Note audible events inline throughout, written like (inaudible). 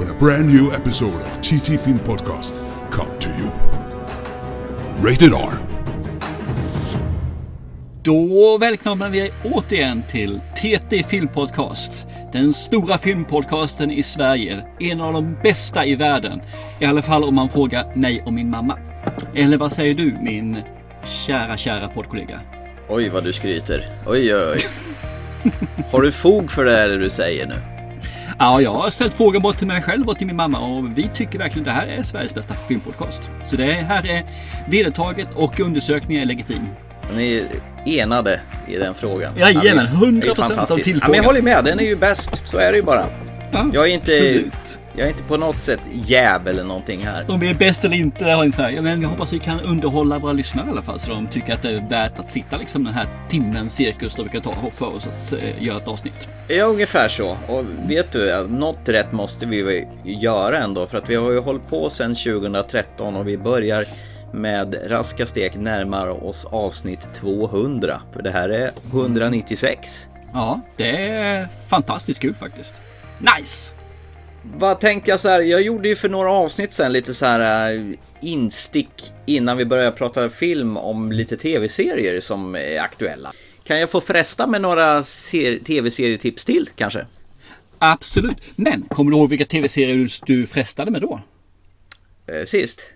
when a brand new episode of TT Film Podcast come to you. Rated R. Då välkomnar vi er återigen till TT Filmpodcast. Den stora filmpodcasten i Sverige. En av de bästa i världen. I alla fall om man frågar mig och min mamma. Eller vad säger du min kära, kära poddkollega? Oj vad du skryter. Oj oj. Har du fog för det här du säger nu? Ja, jag har ställt frågan både till mig själv och till min mamma och vi tycker verkligen det här är Sveriges bästa filmpodcast. Så det här är vedertaget och undersökningen är legitim. Ni är enade i den frågan. Jajamän, Ja, det är 100% av tillfrågan. Ja, men jag håller med, den är ju bäst. Så är det ju bara. Ja, Jag är inte, absolut. Jag är inte på något sätt jäv eller någonting här. Om vi är bäst eller inte, har inte här. Men jag hoppas vi kan underhålla våra lyssnare i alla fall. Så de tycker att det är värt att sitta liksom den här timmen cirkus då vi kan ta för oss att eh, göra ett avsnitt. Ja, ungefär så. Och vet du, något rätt måste vi göra ändå. För att vi har ju hållit på sedan 2013 och vi börjar med raska steg närmare oss avsnitt 200. För det här är 196. Ja, det är fantastiskt kul faktiskt. Nice! Vad tänkte jag så här, jag gjorde ju för några avsnitt sen lite så här äh, instick innan vi började prata film om lite tv-serier som är aktuella. Kan jag få fresta med några ser- tv-serietips till kanske? Absolut. Men kommer du ihåg vilka tv-serier du, frestade med då? Eh, sist?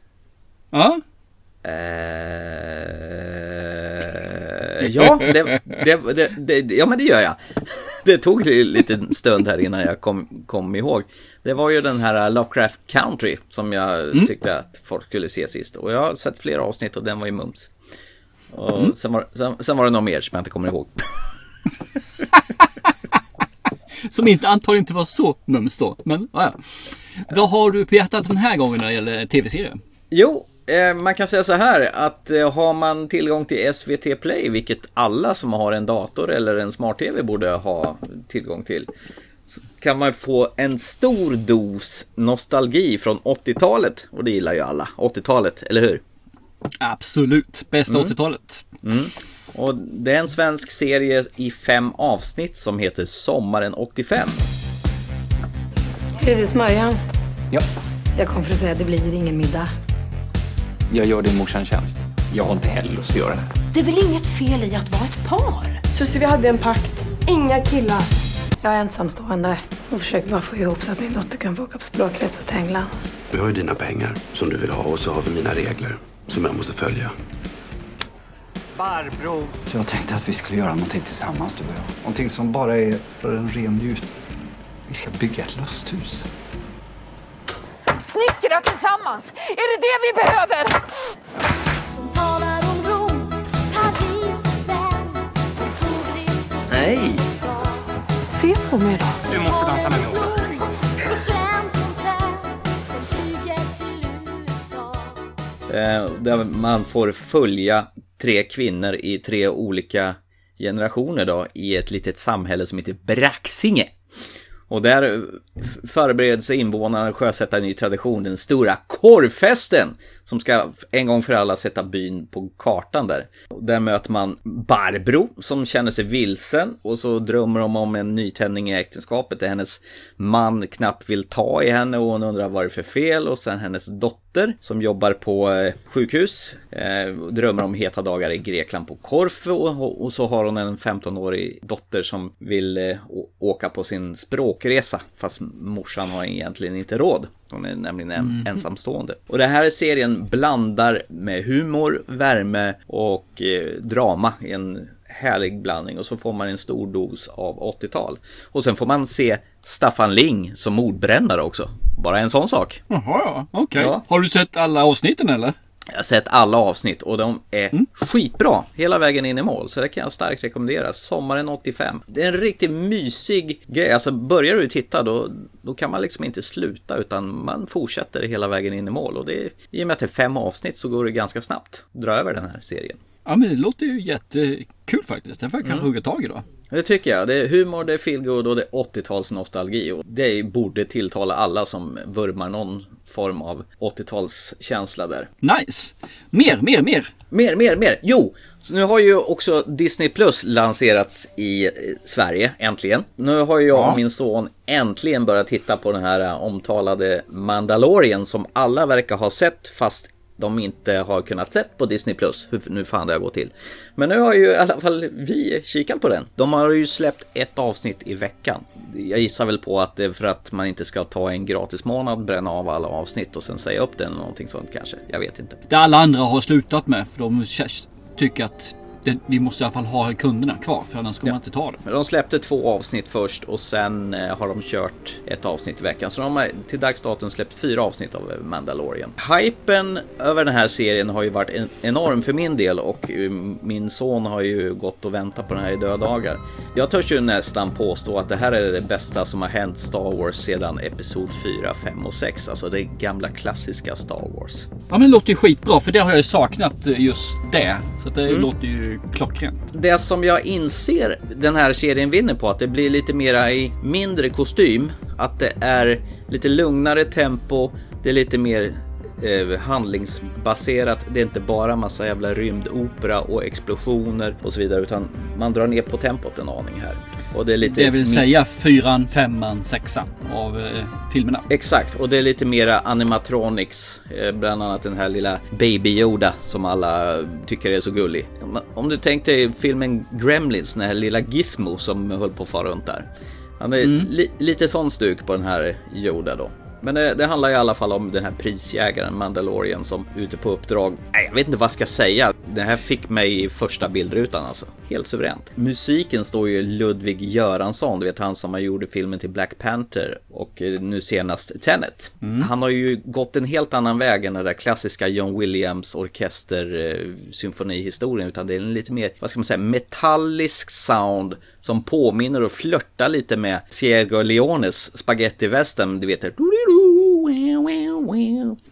Ja, Eh, ja, det, det, det, ja, men det gör jag. (laughs) Det tog en liten stund här innan jag kom, kom ihåg. Det var ju den här Lovecraft Country som jag tyckte att folk skulle se sist. Och jag har sett flera avsnitt och den var ju mums. Och sen, var, sen, sen var det något mer som jag inte kommer ihåg. (laughs) som inte antagligen inte var så mums då. Men ja, ja. Vad har du på hjärtat den här gången när det gäller tv-serier? Jo, man kan säga så här att eh, har man tillgång till SVT Play, vilket alla som har en dator eller en smart-tv borde ha tillgång till, så kan man få en stor dos nostalgi från 80-talet. Och det gillar ju alla. 80-talet, eller hur? Absolut. Bästa 80-talet. Och det är en svensk serie i fem avsnitt som heter Sommaren 85. Är det smörjan? Ja, Jag kom för att säga att det blir ingen middag. Jag gör din morsan tjänst. Jag har inte heller lust att göra det. Det är väl inget fel i att vara ett par? Susie, vi hade en pakt. Inga killar. Jag är ensamstående och försöker bara få ihop så att min dotter kan få åka på språkresa till England. Du har ju dina pengar som du vill ha och så har vi mina regler som jag måste följa. Så jag tänkte att vi skulle göra någonting tillsammans du och jag. Någonting som bara är en ren njutning. Vi ska bygga ett lusthus. Snickra tillsammans! Är det det vi behöver? De talar om Rom, Paris och sen tog Nej! Se på mig då. Du måste dansa med mig också. Eh, där man får följa tre kvinnor i tre olika generationer då i ett litet samhälle som heter Braxinge. Och där förbereder sig invånarna att sjösätta en ny tradition, den stora korvfesten, som ska en gång för alla sätta byn på kartan där. Och Där möter man Barbro som känner sig vilsen och så drömmer de om en nytändning i äktenskapet där hennes man knappt vill ta i henne och hon undrar vad det är för fel och sen hennes dotter som jobbar på eh, sjukhus eh, drömmer om heta dagar i Grekland på Korfu och, så har hon en 15-årig dotter som vill eh, åka på sin språkresa fast morsan har egentligen inte råd. Hon är nämligen en, ensamstående. Och det här serien blandar med humor, värme och eh, drama i en härlig blandning och så får man en stor dos av 80-tal. Och sen får man se Staffan Ling som mordbrännare också. Bara en sån sak. Jaha, ja. Okej. Ja. Har du sett alla avsnitten eller? Jag har sett alla avsnitt och de är Mm. skitbra hela vägen in i mål. Så det kan jag starkt rekommendera. Sommaren 85. Det är en riktigt mysig grej. Alltså börjar du titta då, då kan man liksom inte sluta utan man fortsätter hela vägen in i mål. Och det i och med att det är fem avsnitt så går det ganska snabbt att dra över den här serien. Ja men det låter ju jättekul faktiskt. Den får jag kanske Mm. hugga tag i då. Det tycker jag. Det är humor, det är feelgood och det är 80-tals nostalgi. Och det borde tilltala alla som vurmar någon form av 80-talskänsla där. Nice! Mer, mer, mer! Mer, mer, mer! Jo! Så nu har ju också Disney Plus lanserats i eh, Sverige, äntligen. Nu har ju jag Ja. och min son äntligen börjat titta på den här eh, omtalade Mandalorian som alla verkar ha sett fast de inte har kunnat sett på Disney Plus. Hur nu fan det har gått till. Men nu har ju i alla fall vi kikat på den. De har ju släppt ett avsnitt i veckan. Jag gissar väl på att det är för att man inte ska ta en gratis månad, bränna av alla avsnitt och sen säga upp den eller någonting sånt kanske. Jag vet inte. Det alla andra har slutat med för de tycker att det, vi måste i alla fall ha kunderna kvar för annars kommer man inte ta det. De släppte två avsnitt först och sen eh, har de kört ett avsnitt i veckan. Så de har till dags datum släppt fyra avsnitt av Mandalorian. Hypen över den här serien har ju varit en, enorm för min del och eh, min son har ju gått och väntat på den här i döddagar. Jag törs ju nästan påstå att det här är det bästa som har hänt Star Wars sedan Episod 4, 5 och 6. Alltså det gamla klassiska Star Wars. Ja men det låter ju skitbra för det har jag ju saknat eh, just det. Så det Mm. låter ju klockrent. Det som jag inser den här serien vinner på att det blir lite mera i mindre kostym. Att det är lite lugnare tempo. Det är lite mer eh, handlingsbaserat. Det är inte bara massa jävla rymdopera och explosioner och så vidare. Utan man drar ner på tempot en aning här. Och det är lite Det vill säga fyran, femman, sexan av eh, filmerna. Exakt, och det är lite mera animatronics. eh, Bland annat den här lilla Baby Yoda som alla tycker är så gullig. Om- du tänkte filmen Gremlins, den här lilla Gizmo som höll på att fara runt där. Han är Mm. li- lite sån stuk på den här Yoda då. Men det, det handlar i alla fall om den här prisjägaren Mandalorian som ute på uppdrag. Nej, jag vet inte vad jag ska säga. Det här fick mig i första bildrutan alltså. Helt suveränt. Musiken står ju Ludvig Göransson, du vet han som har gjort filmen till Black Panther och eh, nu senast Tenet. Han har ju gått en helt annan väg än den där klassiska John Williams orkester eh, symfonihistorien utan det är en lite mer, vad ska man säga, metallisk sound som påminner och flörtar lite med Sergio Leones spaghetti-western, du vet det.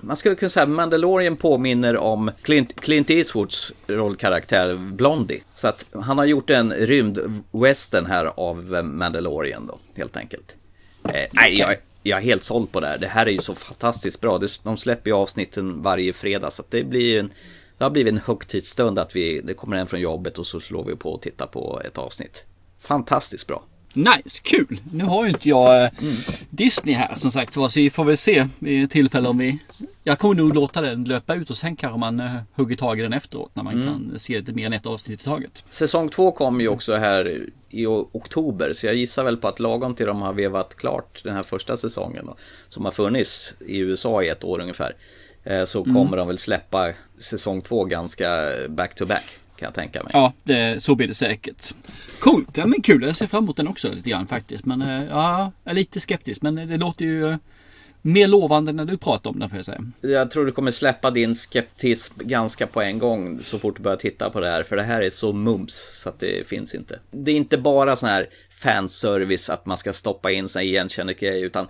Man skulle kunna säga att Mandalorian påminner om Clint, Clint Eastwoods rollkaraktär Blondie. Så att han har gjort en rymd-western här av Mandalorian då, helt enkelt. Eh, nej, jag, jag är helt såld på det här. Det här är ju så fantastiskt bra. De släpper ju avsnitten varje fredag så att det blir en det har blivit en högtidsstund att vi, det kommer en från jobbet och så slår vi på och tittar på ett avsnitt. Fantastiskt bra. Nice, kul! Nu har ju inte jag eh, Mm. Disney här som sagt var så vi får väl se vid tillfälle om vi... Jag kommer nog låta den löpa ut och sen kanske man uh, hugger tag i den efteråt när man Mm. kan se lite mer än ett avsnitt i taget. Säsong två kom ju också här i oktober så jag gissar väl på att lagom till de har vevat klart den här första säsongen då, som har funnits i USA i ett år ungefär eh, så Mm. kommer de väl släppa säsong två ganska back to back kan jag tänka mig. Ja, det, så blir det säkert. Coolt, ja men kul. Jag ser fram emot den också lite grann faktiskt. Men eh, ja, jag är lite skeptisk. Men det låter ju eh, mer lovande när du pratar om den får jag säga. Jag tror du kommer släppa din skeptism ganska på en gång så fort du börjar titta på det här. För det här är så mums så att det finns inte. Det är inte bara sån här fanservice att man ska stoppa in såna här igenkännande utan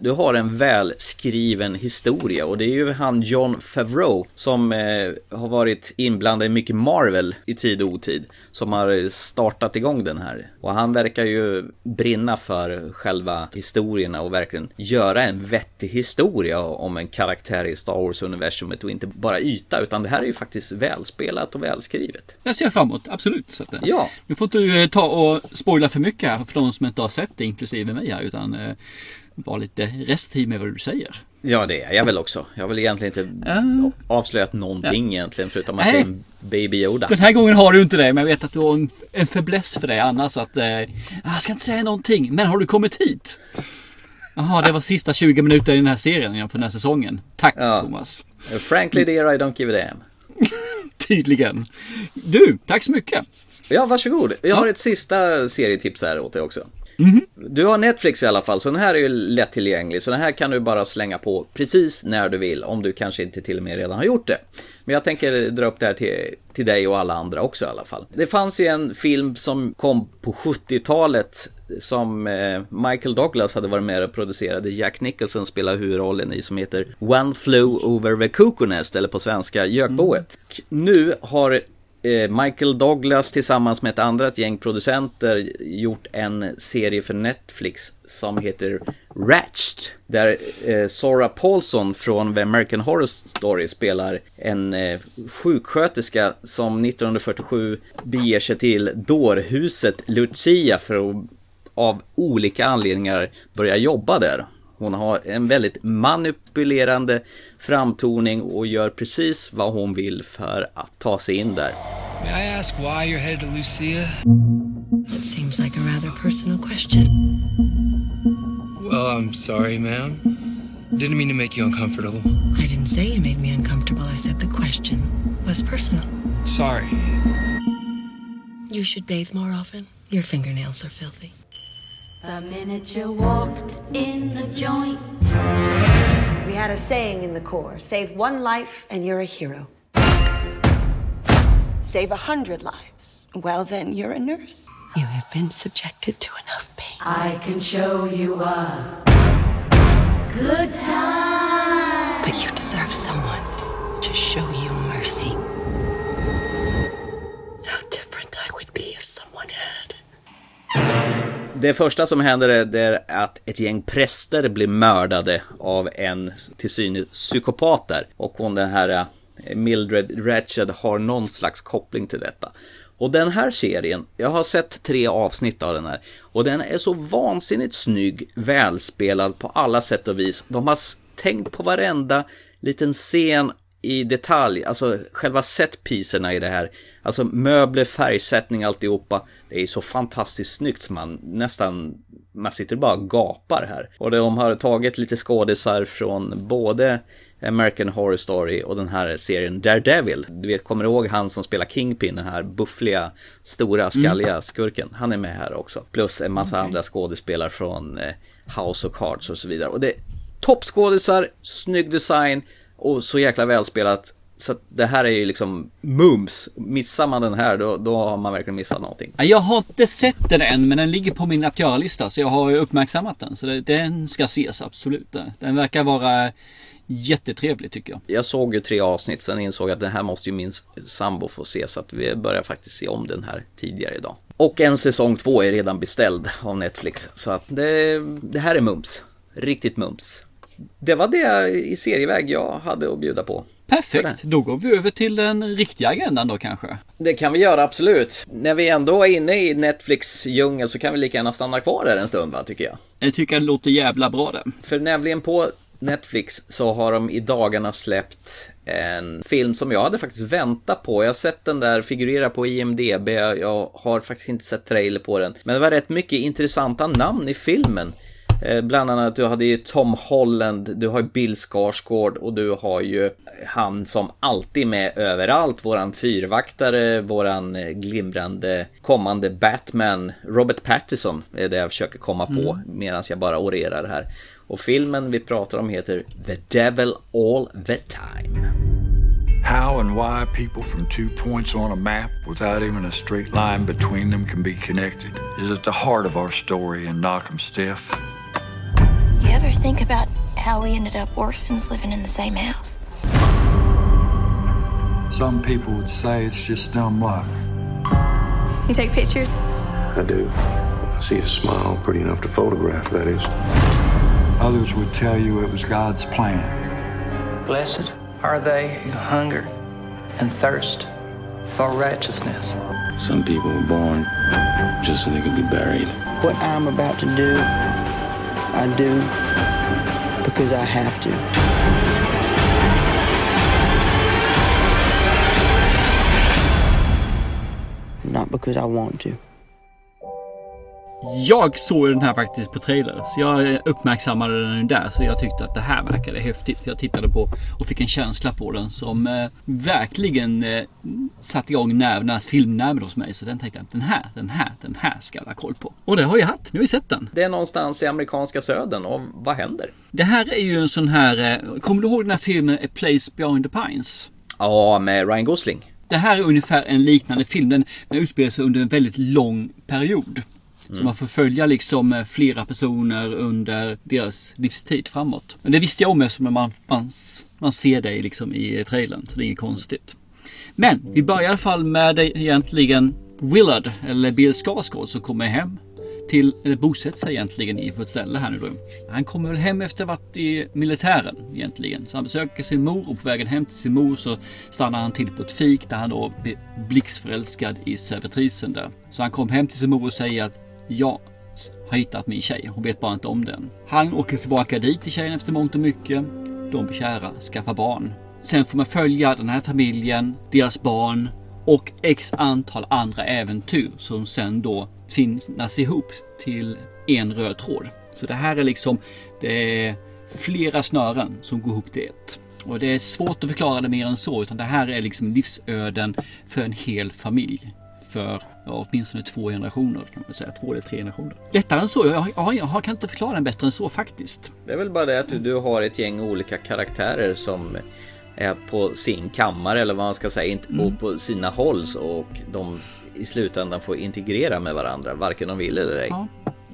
du har en välskriven historia och det är ju han John Favreau som eh, har varit inblandad i mycket Marvel i tid och otid som har startat igång den här. Och han verkar ju brinna för själva historierna och verkligen göra en vettig historia om en karaktär i Star Wars-universumet och inte bara yta utan det här är ju faktiskt välspelat och välskrivet. Jag ser fram emot, absolut. Så att, eh, Ja. Nu får inte du eh, ta och spoila för mycket här för de som inte har sett det, inklusive mig här. Utan eh, var lite restriktiv med vad du säger. Ja, det är jag väl också. Jag har väl egentligen inte Ja. avslöjat någonting egentligen förutom att Nej. det är en Baby Yoda. Den här gången har du inte det, men jag vet att du har en, en fäbless för det annars. Att, eh, jag ska inte säga någonting, men har du kommit hit? Jaha, det var sista 20 minuter i den här serien, ja, på den här säsongen. Tack Thomas. Frankly dear, I don't give a damn. (laughs) Tydligen. Du, tack så mycket. Ja, varsågod. Jag har ett sista serietips här åt dig också. Du har Netflix i alla fall, så den här är ju lättillgänglig. Så den här kan du bara slänga på precis när du vill, om du kanske inte till och med redan har gjort det. Men jag tänker dra upp det här till, till dig och alla andra också i alla fall. Det fanns ju en film som kom på 70-talet som eh, Michael Douglas hade varit med och producerade. Jack Nicholson spelar huvudrollen i som heter One Flew Over the Cuckoo Nest, eller på svenska Gökboet. Nu har Eh, Michael Douglas tillsammans med ett annat gäng producenter gjort en serie för Netflix som heter Ratched. Där eh, Sora Paulson från The American Horror Story spelar en eh, sjuksköterska som 1947 beger sig till dårhuset Lucia för att av olika anledningar börja jobba där. Hon har en väldigt manipulerande framtoning och gör precis vad hon vill för att ta sig in där. May I ask why you're headed to Lucia? It seems like a rather personal question. Well, I'm sorry, ma'am. Didn't mean to make you uncomfortable. I didn't say you made me uncomfortable. I said the question was personal. Sorry. You should bathe more often. Your fingernails are filthy. The minute you walked in the joint. We had a saying in the Corps save one life and you're a hero. Save a hundred lives. Well, then you're a nurse. You have been subjected to enough pain. I can show you a good time. But you deserve someone to show you mercy. Det första som händer är, att ett gäng präster blir mördade av en till synes psykopat där. Och hon den här eh, Mildred Ratched har någon slags koppling till detta. Och den här serien, jag har sett tre avsnitt av den här. Och den är så vansinnigt snygg, välspelad på alla sätt och vis. De har tänkt på varenda liten scen i detalj, alltså själva setpiecerna i det här. Alltså möbler, färgsättning, alltihopa. Det är så fantastiskt snyggt man nästan, man sitter bara och gapar här. Och de har tagit lite skådisar från både American Horror Story och den här serien Daredevil. Du vet, kommer du ihåg han som spelar Kingpin, den här buffliga, stora, skalliga skurken? Han är med här också. Plus en massa andra skådespelare från eh, House of Cards och så vidare. Och det är toppskådisar, snygg design och så jäkla välspelat. Så det här är ju liksom mums. Missar man den här då, då har man verkligen missat någonting. Ja, Jag har inte sett den än men den ligger på min att göra-lista så jag har uppmärksammat den. Så det, den ska ses absolut. Den verkar vara jättetrevlig tycker jag. Jag såg ju tre avsnitt, sen insåg jag att det här måste ju min sambo få se, så att vi börjar faktiskt se om den här tidigare idag. Och en säsong två är redan beställd av Netflix, så att det, det här är mums. Riktigt mums. Det var det i serieväg jag hade att bjuda på. Perfekt, då går vi över till den riktiga agendan då kanske. Det kan vi göra absolut. När vi ändå är inne i Netflix djungel så kan vi lika gärna stanna kvar där en stund va, tycker jag. Jag tycker det låter jävla bra det. För nämligen på Netflix så har de i dagarna släppt en film som jag hade faktiskt väntat på. Jag har sett den där figurera på IMDB, jag har faktiskt inte sett trailer på den. Men det var rätt mycket intressanta namn i filmen. Eh, Bland annat du hade ju Tom Holland, du har ju Bill Skarsgård och du har ju han som alltid är med överallt. Våran fyrvaktare, våran eh, glimrande kommande Batman, Robert Pattinson är det jag försöker komma på Mm. medan jag bara orerar här. Och filmen vi pratar om heter The Devil All The Time. How and why people from two points on a map without even a straight line between them can be connected is at the heart of our story in Knock'em Stiff. You ever think about how we ended up orphans living in the same house? Some people would say it's just dumb luck. You take pictures? I do. I see a smile pretty enough to photograph, that is. Others would tell you it was God's plan. Blessed are they who hunger and thirst for righteousness. Some people were born just so they could be buried. What I'm about to do, I do because I have to. Not because I want to. Jag såg den här faktiskt på trailer. Så jag uppmärksammade den där. Så jag tyckte att det här verkade häftigt. Jag tittade på och fick en känsla på den som eh, verkligen eh, satte igång nerverna, filmnerven hos mig. Så den tänkte jag, den här, den här, den här ska jag ha koll på. Och det har jag haft. Nu har vi sett den. Det är någonstans i amerikanska södern och vad händer? Det här är ju en sån här, eh, kommer du ihåg den här filmen A Place Beyond the Pines? Ja, med Ryan Gosling. Det här är ungefär en liknande film. Den, den utspelar sig under en väldigt lång period. Så man får följa liksom eh, flera personer under deras livstid framåt. Men det visste jag om eftersom man, man, man ser dig liksom i trailern. Så det är inget konstigt. Men vi börjar i alla fall med egentligen Willard, eller Bill Skarsgård, som kommer hem till, eller bosätter sig egentligen i på ett ställe här nu då. Han kommer väl hem efter att ha varit i militären egentligen. Så han besöker sin mor och på vägen hem till sin mor så stannar han till på ett fik där han då blir blixtförälskad i servitrisen där. Så han kom hem till sin mor och säger att jag har hittat min tjej. Hon vet bara inte om den. Han åker tillbaka dit till tjejen efter mångt och mycket. De blir kära, skaffar barn. Sen får man följa den här familjen, deras barn och x antal andra äventyr som sen då tvinnas ihop till en röd tråd. Så det här är liksom det är flera snören som går ihop till ett. Och det är svårt att förklara det mer än så, utan det här är liksom livsöden för en hel familj. För ja, åtminstone två generationer kan man säga. Två eller tre generationer. Lättare än så. Jag, jag, jag kan inte förklara den bättre än så faktiskt. Det är väl bara det att du, du har ett gäng olika karaktärer som är på sin kammare eller vad man ska säga, inte Mm. på, på sina håll och de i slutändan får integrera med varandra, varken de vill eller ej. Ja.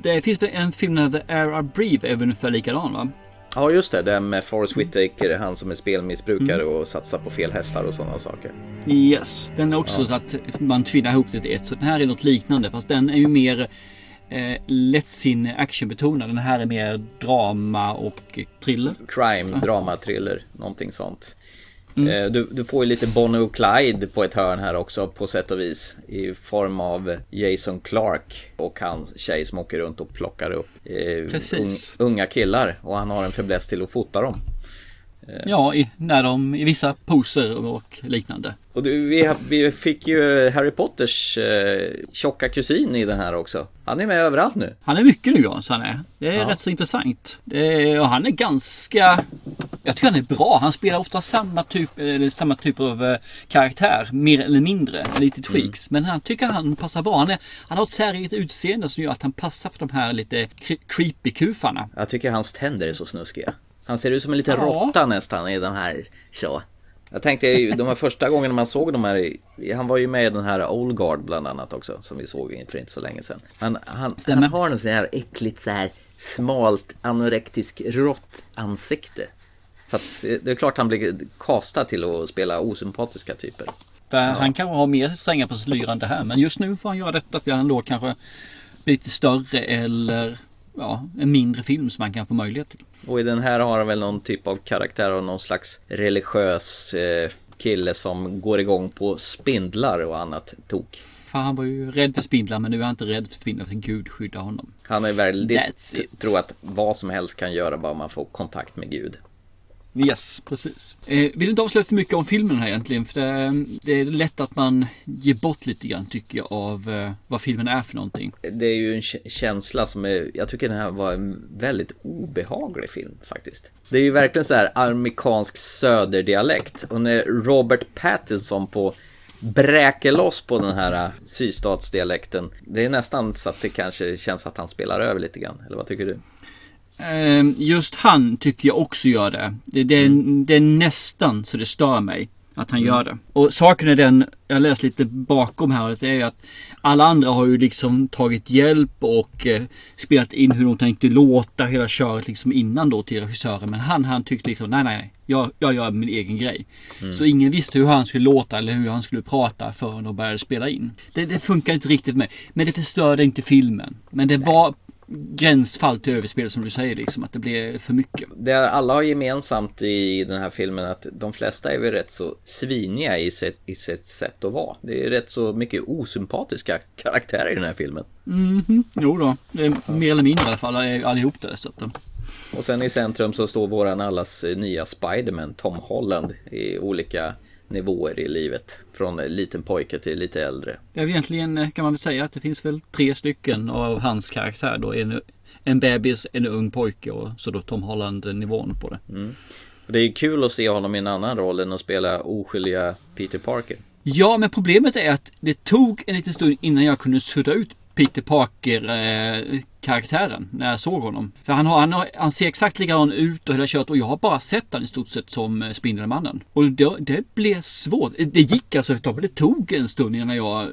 Det finns väl en film där The Air I Breathe är väl ungefär likadan va? Ja just det, det med Forrest Whitaker, han som är spelmissbrukare Mm. och satsar på fel hästar och sådana saker. Yes, den är också Ja. så att man tvinnar ihop det till ett. Så den här är något liknande fast den är ju mer eh, lättsinnig actionbetonad. Den här är mer drama och thriller. Crime, drama, thriller, någonting sånt. Mm. Eh, Du, du får ju lite Bonnie och Clyde på ett hörn här också på sätt och vis. I form av Jason Clark och hans tjej som åker runt och plockar upp eh, Precis. unga killar. Och han har en fäbless till att fota dem. Ja, i, när de, i vissa poser och liknande. Och du, vi, vi fick ju Harry Potters eh, tjocka kusin i den här också. Han är med överallt nu. Han är mycket nu ja, så han är. Det är Ja. rätt så intressant. Är, och han är ganska... Jag tycker han är bra. Han spelar ofta samma typ, eller samma typ av eh, karaktär. Mer eller mindre. Lite tweaks. Men han tycker han passar bra. Han, är, han har ett säreget utseende som gör att han passar för de här lite cre- creepy kufarna. Jag tycker hans tänder är så snuskiga. Han ser ut som en liten Ja. råtta nästan i de här så. Jag tänkte ju, de här första gångerna man såg de här, han var ju med i den här Old Guard bland annat också, som vi såg för inte så länge sedan. Han, han, han har något så här äckligt så här smalt anorektisk råttansikte. Så att det det är klart han blir kastad till att spela osympatiska typer. För han kanske har mer strängar på sitt lyra än det här. Men just nu får han göra detta för han då kanske blir lite större eller ja, en mindre film som han kan få möjlighet till. Och i den här har han väl någon typ av karaktär av någon slags religiös eh, kille som går igång på spindlar och annat tok. För han var ju rädd för spindlar men nu är han inte rädd för spindlar för Gud skyddar honom. Han är väldigt, tror att vad som helst kan göra bara man får kontakt med Gud. Yes, precis. Eh, vill inte avslöja för mycket om filmen här egentligen. För det, det är lätt att man ger bort lite grann tycker jag av eh, vad filmen är för någonting. Det är ju en känsla som är, jag tycker den här var en väldigt obehaglig film faktiskt. Det är ju verkligen så här amerikansk söderdialekt och när Robert Pattinson på bräker loss på den här eh, sydstatsdialekten. Det är nästan så att det kanske känns att han spelar över lite grann, eller vad tycker du? Eh, just han tycker jag också gör det. Det, det, är, det är nästan så det stör mig att han Mm. gör det. Och saken är den, jag läste lite bakom här, det är ju att alla andra har ju liksom tagit hjälp och eh, spelat in hur de tänkte låta hela köret liksom innan då till regissören. Men han, han tyckte liksom nej, nej, nej. Jag, jag gör min egen grej. Mm. Så ingen visste hur han skulle låta eller hur han skulle prata förrän de började spela in. Det, det funkar inte riktigt med. Men det förstörde inte filmen. Men det var gränsfall till överspel som du säger liksom. Att det blev för mycket. Det alla har gemensamt i den här filmen att de flesta är väl rätt så sviniga i sitt, i sitt sätt att vara. Det är rätt så mycket osympatiska karaktärer i den här filmen. Mhm, jo då. Det är mer eller mindre i alla fall allihop det. Så att, Och sen i centrum så står våran allas nya Spiderman, Tom Holland, i olika nivåer i livet. Från liten pojke till lite äldre. Ja, egentligen eh, kan man väl säga att det finns väl tre stycken av hans karaktär då. En, en bebis, en ung pojke och så då Tom Holland-nivån på det. Mm. Det är kul att se honom i en annan roll än att spela oskyldiga Peter Parker. Ja, men problemet är att det tog en liten stund innan jag kunde sudda ut Peter Parker-karaktären eh, när jag såg honom. För han, har, han, har, han ser exakt likadan ut och hela kört och jag har bara sett honom i stort sett som eh, Spindelmannen. Och det, det blev svårt. Det gick alltså ett tag, det tog en stund innan jag eh,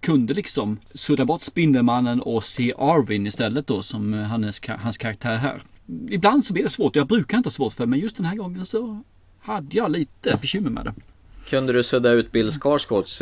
kunde liksom sudda bort Spindelmannen och se Arvin istället då som hans, hans karaktär här. Ibland så blir det svårt, jag brukar inte ha svårt för men just den här gången så hade jag lite bekymmer med det. Kunde du sudda ut Bill Skarsgårds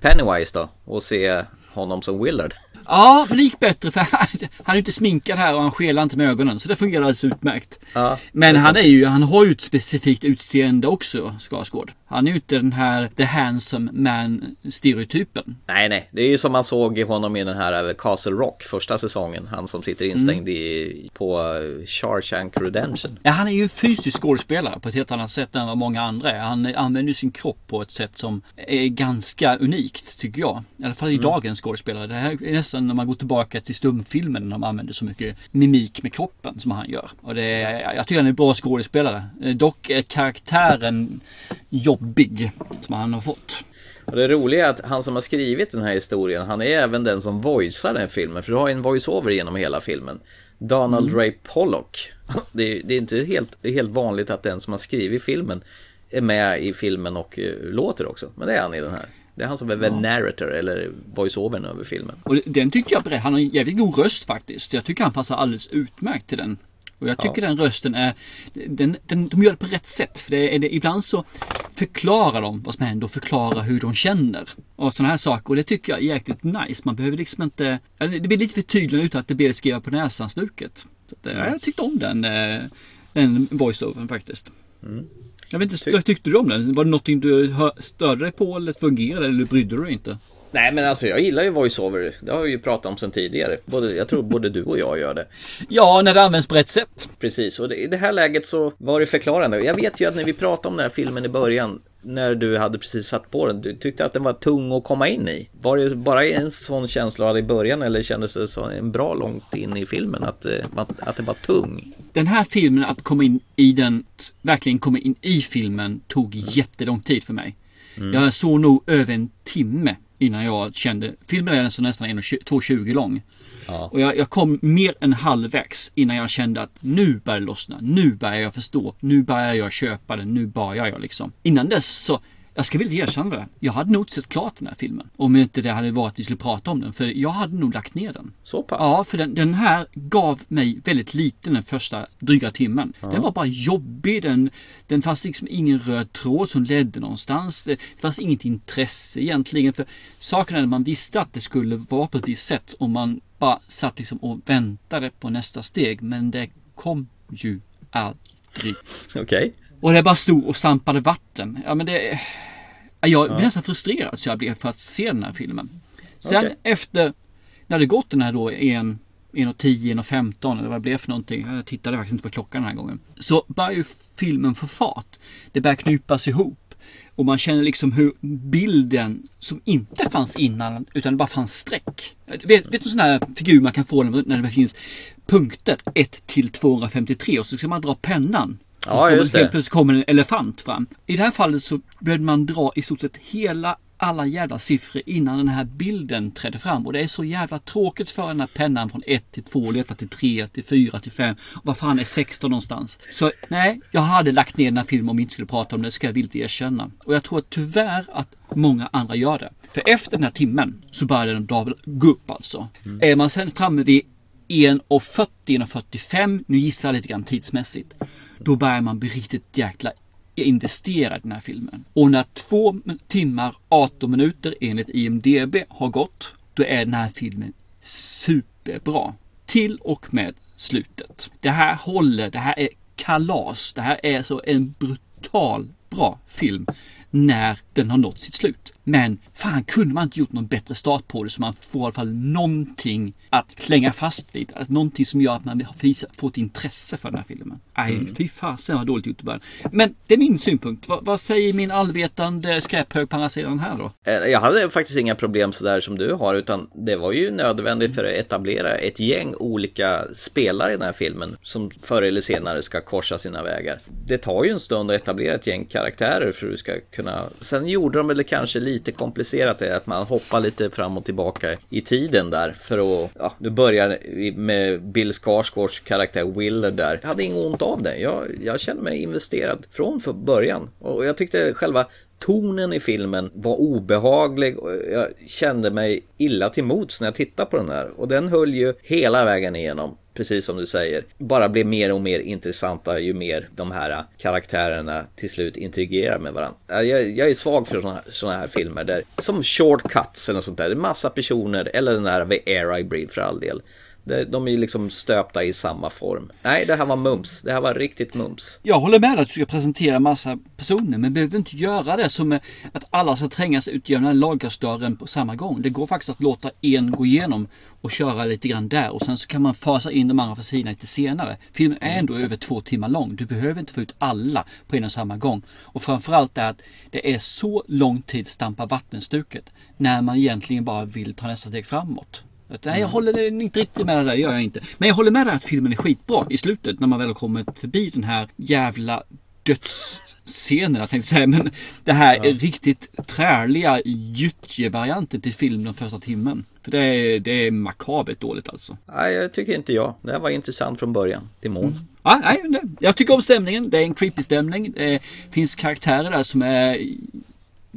Pennywise då och se honom som Willard? Ja, men det gick bättre för han, han är inte sminkad här och han skelar inte med ögonen. Så det fungerar alldeles utmärkt. Ja, men han är ju, han har ju ett specifikt utseende också, Skarsgård. Han är ju inte den här the handsome man stereotypen. Nej, nej. Det är ju som man såg honom i den här Castle Rock första säsongen. Han som sitter instängd mm. i, på Shawshank Redemption. Ja, han är ju en fysisk skådespelare på ett helt annat sätt än vad många andra är. Han använder ju sin kropp på ett sätt som är ganska unikt, tycker jag. I alla fall i mm. dagens skådespelare. Det här är nästan när man går tillbaka till stumfilmen när de använder så mycket mimik med kroppen som han gör. Och det, jag tycker han är en bra skådespelare. Dock är karaktären jobbig som han har fått. Och det roliga är att han som har skrivit den här historien, han är även den som voicear den filmen. För du har en voiceover genom hela filmen. Donald mm. Ray Pollock. (laughs) Det är, det är inte helt, är helt vanligt att den som har skrivit filmen är med i filmen och uh, låter också. Men det är han i den här. Det är han som är ja. narrator eller voiceovern över filmen. Och den tyckte jag, han har en jävligt god röst faktiskt. Jag tycker han passar alldeles utmärkt till den. Och jag tycker ja. den rösten är, den, den, de gör det på rätt sätt. För det är, det, ibland så förklarar de vad som händer och förklarar hur de känner. Och sådana här saker. Och det tycker jag är jäkligt nice. Man behöver liksom inte, det blir lite för tydligt utan att det blir skriva på näsan-stuket. Så mm. Jag tyckte om den, eh, den voice-overn faktiskt. Mm. Jag vet inte, vad tyckte du om den? Var det någonting du störde dig på eller fungerade eller brydde du dig inte? Nej men alltså jag gillar ju voiceover. Det har vi ju pratat om sedan tidigare. Både, jag tror både du och jag gör det. (laughs) Ja, när det används på rätt sätt. Precis, och i det här läget så var det förklarande. Jag vet ju att när vi pratade om den här filmen i början när du hade precis satt på den, du tyckte att den var tung att komma in i. Var det bara en sån känsla i början eller kändes det så en bra långt in i filmen att, eh, att det var tung? Den här filmen, att komma in i den, verkligen komma in i filmen tog jättelång tid för mig. Mm. Jag såg nog över en timme innan jag kände, filmen är alltså nästan 2,20 lång. Ja. Och jag, jag, kom mer än halvvägs innan jag kände att nu börjar det lossna. Nu börjar jag förstå. Nu börjar jag köpa den. Nu börjar jag liksom. Innan dess så jag ska vilja erkänna det. Jag hade nog sett klart den här filmen. Om inte det hade varit att vi skulle prata om den. För jag hade nog lagt ner den. Så pass? Ja, för den, den här gav mig väldigt lite den första dryga timmen. Ja. Den var bara jobbig. Den, den fanns liksom ingen röd tråd som ledde någonstans. Det, det fanns inget intresse egentligen. För att man visste att det skulle vara på ett visst sätt. Om man bara satt liksom och väntade på nästa steg. Men det kom ju aldrig. Okej. Okay. Och det bara stod och stampade vatten. Ja men det... Jag blev ja. nästan frustrerad så jag blev för att se den här filmen. Sen okay. efter, när det gått den här då en, en och 10, en och 15 eller vad det blev för någonting. Jag tittade faktiskt inte på klockan den här gången. Så börjar ju filmen få fart. Det börjar knypas ihop. Och man känner liksom hur bilden som inte fanns innan utan det bara fanns streck. Vet, vet du sån här figur man kan få när det finns punkter 1 till 253 och så ska man dra pennan Ja, just det. Helt plötsligt kommer en elefant fram. I det här fallet så behövde man dra i stort sett hela alla jävla siffror innan den här bilden trädde fram. Och det är så jävla tråkigt för den här pennan från 1 till 2, leta till 3, till 4, till 5. Och vad fan är 16 någonstans? Så nej, jag hade lagt ner den här filmen om vi inte skulle prata om det, ska jag villigt erkänna. Och jag tror att tyvärr att många andra gör det. För efter den här timmen så började den gå upp alltså. Mm. Är man sen framme vid 1.40, 1.45, nu gissar jag lite grann tidsmässigt. Då börjar man bli riktigt jäkla investerad i den här filmen. Och när två timmar 18 minuter enligt IMDB har gått, då är den här filmen superbra. Till och med slutet. Det här håller, det här är kalas. Det här är så en brutal bra film när den har nått sitt slut. Men fan, kunde man inte gjort någon bättre start på det så man får i alla fall någonting att klänga fast vid. Att någonting som gör att man har fått intresse för den här filmen. Nej, mm. fy fasen vad dåligt gjort i början. Men det är min synpunkt. Vad, vad säger min allvetande skräphög på andra sidan här då? Eh, jag hade faktiskt inga problem sådär som du har, utan det var ju nödvändigt för att etablera ett gäng olika spelare i den här filmen som förr eller senare ska korsa sina vägar. Det tar ju en stund att etablera ett gäng karaktärer för att du ska kunna... Sen gjorde de väl kanske lite Lite komplicerat är att man hoppar lite fram och tillbaka i tiden där för att... Ja, du börjar med Bill Skarsgårds karaktär Willer där. Jag hade inget ont av det. Jag, jag kände mig investerad från för början. Och jag tyckte själva tonen i filmen var obehaglig och jag kände mig illa till mods när jag tittade på den här. Och den höll ju hela vägen igenom precis som du säger, bara blir mer och mer intressanta ju mer de här karaktärerna till slut interagerar med varandra. Jag, jag är svag för sådana, här, här filmer där, som shortcuts eller något sånt där, massa personer, eller den där The Air I Breathe för all del. De är ju liksom stöpta i samma form. Nej, det här var mums. Det här var riktigt mums. Jag håller med att du ska presentera massa personer, men behöver inte göra det som att alla ska trängas ut genom den lagerstören på samma gång. Det går faktiskt att låta en gå igenom och köra lite grann där och sen så kan man fasa in de andra för lite senare. Filmen är ändå över två timmar lång. Du behöver inte få ut alla på en och samma gång. Och framförallt är att det är så lång tid stampa vattenstuket när man egentligen bara vill ta nästa steg framåt. Nej, jag håller inte riktigt med det där, gör jag inte. Men jag håller med dig att filmen är skitbra i slutet när man väl har kommit förbi den här jävla dödsscenerna tänkte jag säga. Men det här ja. är riktigt träliga gyttjevarianten till film den första timmen. För det är, det är makabert dåligt alltså. Nej, jag tycker inte jag. Det här var intressant från början, till mån. Mm. Ja, nej, jag tycker om stämningen. Det är en creepy stämning. Det finns karaktärer där som är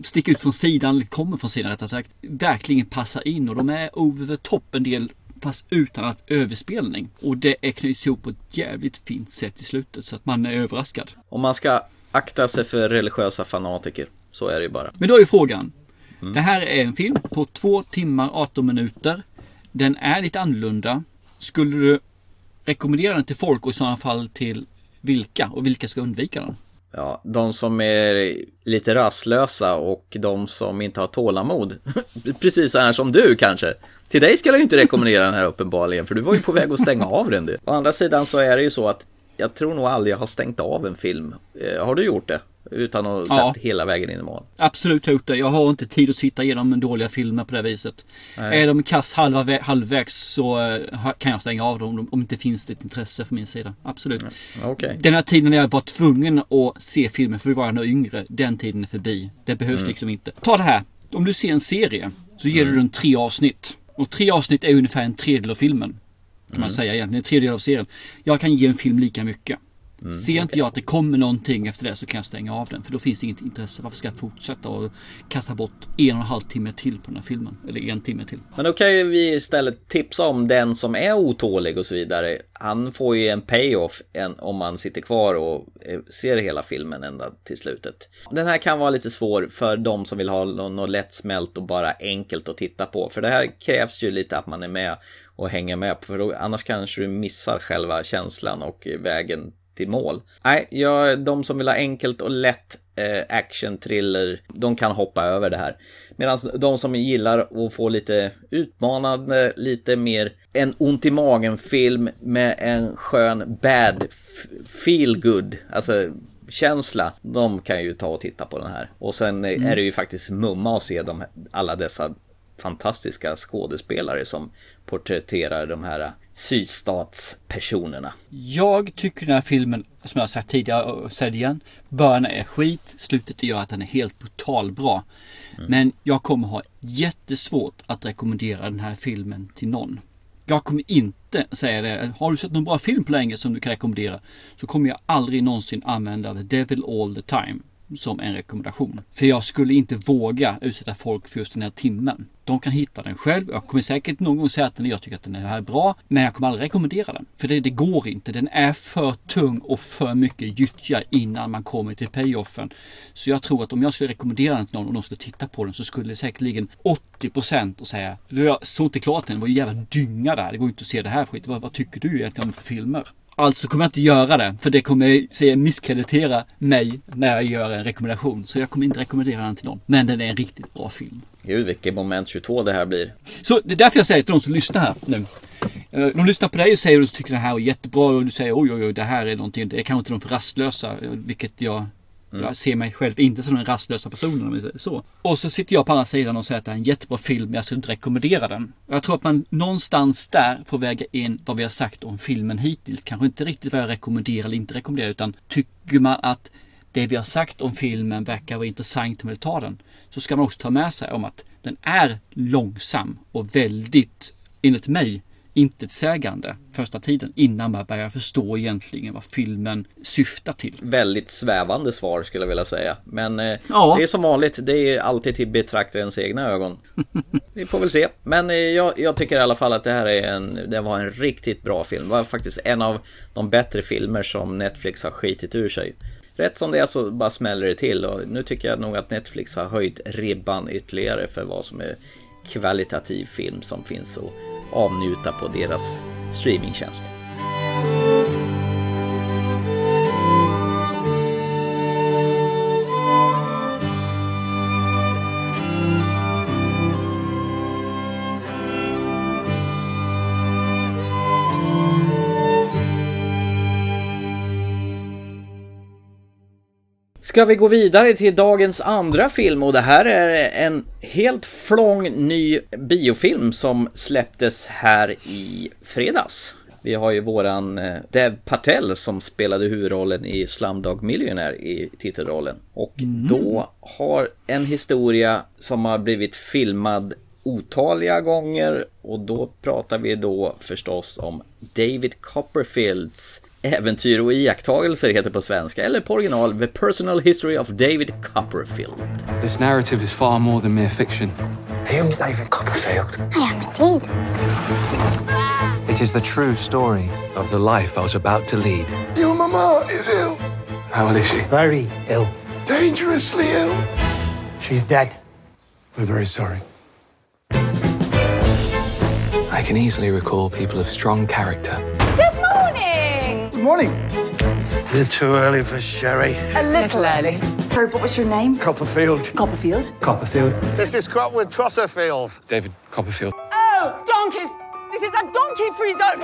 sticker ut från sidan, eller kommer från sidan rättare sagt, verkligen passar in och de är over the top en del fast utan att överspelning. Och det är knyts ihop på ett jävligt fint sätt i slutet så att man är överraskad. Och man ska akta sig för religiösa fanatiker. Så är det ju bara. Men då är frågan. Mm. Det här är en film på två timmar 18 minuter. Den är lite annorlunda. Skulle du rekommendera den till folk och i sådana fall till vilka? Och vilka ska undvika den? Ja, de som är lite rastlösa och de som inte har tålamod. (laughs) Precis så här som du kanske. Till dig skulle jag inte rekommendera den här uppenbarligen, för du var ju på väg att stänga av den. Du. Å andra sidan så är det ju så att jag tror nog aldrig jag har stängt av en film. Eh, har du gjort det? Utan att ja. sett hela vägen in i mål. Absolut har gjort det. Jag har inte tid att sitta igenom dåliga filmer på det viset. Nej. Är de kass halva, halvvägs så eh, kan jag stänga av dem om det inte finns ett intresse från min sida. Absolut. Ja. Okay. Den här tiden när jag var tvungen att se filmen för att vara yngre. Den tiden är förbi. Det behövs mm. liksom inte. Ta det här. Om du ser en serie så ger mm. du den tre avsnitt. Och tre avsnitt är ungefär en tredjedel av filmen. Kan mm. man säga egentligen. En tredjedel av serien. Jag kan ge en film lika mycket. Mm, Ser inte okay. jag att det kommer någonting efter det så kan jag stänga av den. För då finns inget intresse. Varför ska jag fortsätta och kasta bort en och en halv timme till på den här filmen? Eller en timme till. Men då kan ju vi istället tipsa om den som är otålig och så vidare. Han får ju en payoff om man sitter kvar och eh, ser hela filmen ända till slutet. Den här kan vara lite svår för de som vill ha något lättsmält och bara enkelt att titta på. För det här krävs ju lite att man är med och hänger med. För då, annars kanske du missar själva känslan och vägen till mål. Nej, ja, de som vill ha enkelt och lätt eh, action thriller, de kan hoppa över det här. Medan de som gillar att få lite utmanande, lite mer en ont i magen film med en skön bad feel good, alltså känsla, de kan ju ta och titta på den här. Och sen mm. är det ju faktiskt mumma att se de, alla dessa fantastiska skådespelare som porträtterar de här sydstatspersonerna. Jag tycker den här filmen, som jag sagt tidigare och säger igen, början är skit, slutet gör att den är helt brutal bra. Mm. Men jag kommer ha jättesvårt att rekommendera den här filmen till någon. Jag kommer inte säga det. Har du sett någon bra film på länge som du kan rekommendera så kommer jag aldrig någonsin använda The Devil All The Time som en rekommendation. För jag skulle inte våga utsätta folk för just den här timmen. De kan hitta den själv. Jag kommer säkert någon gång säga att jag tycker att den här är bra. Men jag kommer aldrig rekommendera den. För det, det går inte. Den är för tung och för mycket gyttja innan man kommer till payoffen. Så jag tror att om jag skulle rekommendera den till någon och de skulle titta på den så skulle det säkerligen 80% och säga Du jag såg inte klart den. Det var ju jävla dynga där. Det går inte att se det här skit. Vad, vad tycker du egentligen om filmer? Alltså kommer jag inte göra det. För det kommer säga misskreditera mig när jag gör en rekommendation. Så jag kommer inte rekommendera den till någon. Men den är en riktigt bra film. Gud vilket moment 22 det här blir. Så det är därför jag säger till de som lyssnar här nu. Eh, De lyssnar på dig och säger att du tycker det här är jättebra och du säger oj oj oj det här är någonting. Det är kanske inte de för rastlösa. eh, Vilket jag, Mm. jag ser mig själv inte som den rastlösa personen om vi säger så. Och så sitter jag på andra sidan och säger att det är en jättebra film men jag skulle inte rekommendera den. Jag tror att man någonstans där får väga in vad vi har sagt om filmen hittills. Kanske inte riktigt vad jag rekommenderar eller inte rekommenderar utan tycker man att det vi har sagt om filmen verkar vara intressant om man vill ta den. Så ska man också ta med sig om att den är långsam och väldigt, enligt mig, intetsägande första tiden innan man börjar förstå egentligen vad filmen syftar till. Väldigt svävande svar skulle jag vilja säga. Men eh, Ja. det är som vanligt, det är alltid till betraktarens egna ögon. (laughs) Vi får väl se. Men eh, jag, jag tycker i alla fall att det här är en, det var en riktigt bra film. Det var faktiskt en av de bättre filmer som Netflix har skitit ur sig. Rätt som det är så bara smäller det till och nu tycker jag nog att Netflix har höjt ribban ytterligare för vad som är kvalitativ film som finns att avnjuta på deras streamingtjänst. Ska vi gå vidare till dagens andra film och det här är en helt flång ny biofilm som släpptes här i fredags. Vi har ju våran eh, Dev Patel som spelade huvudrollen i Slumdog Millionaire i titelrollen. Och då har en historia som har blivit filmad otaliga gånger och då pratar vi då förstås om David Copperfields Äventyr och iakttagelser heter på svenska, eller på original The Personal History of David Copperfield. This narrative is far more than mere fiction. Are you David Copperfield? I am indeed. It is the true story of the life I was about to lead. Your mama is ill. How is she? Very ill. Dangerously ill. She's dead. We're very sorry. I can easily recall people of strong character. Good morning! Good morning. Is it too early for sherry? A little early. Herb, what was your name? Copperfield. Copperfield. Copperfield. This is Crotwood Trosserfield. David Copperfield. Oh, donkeys! This is a donkey-free zone!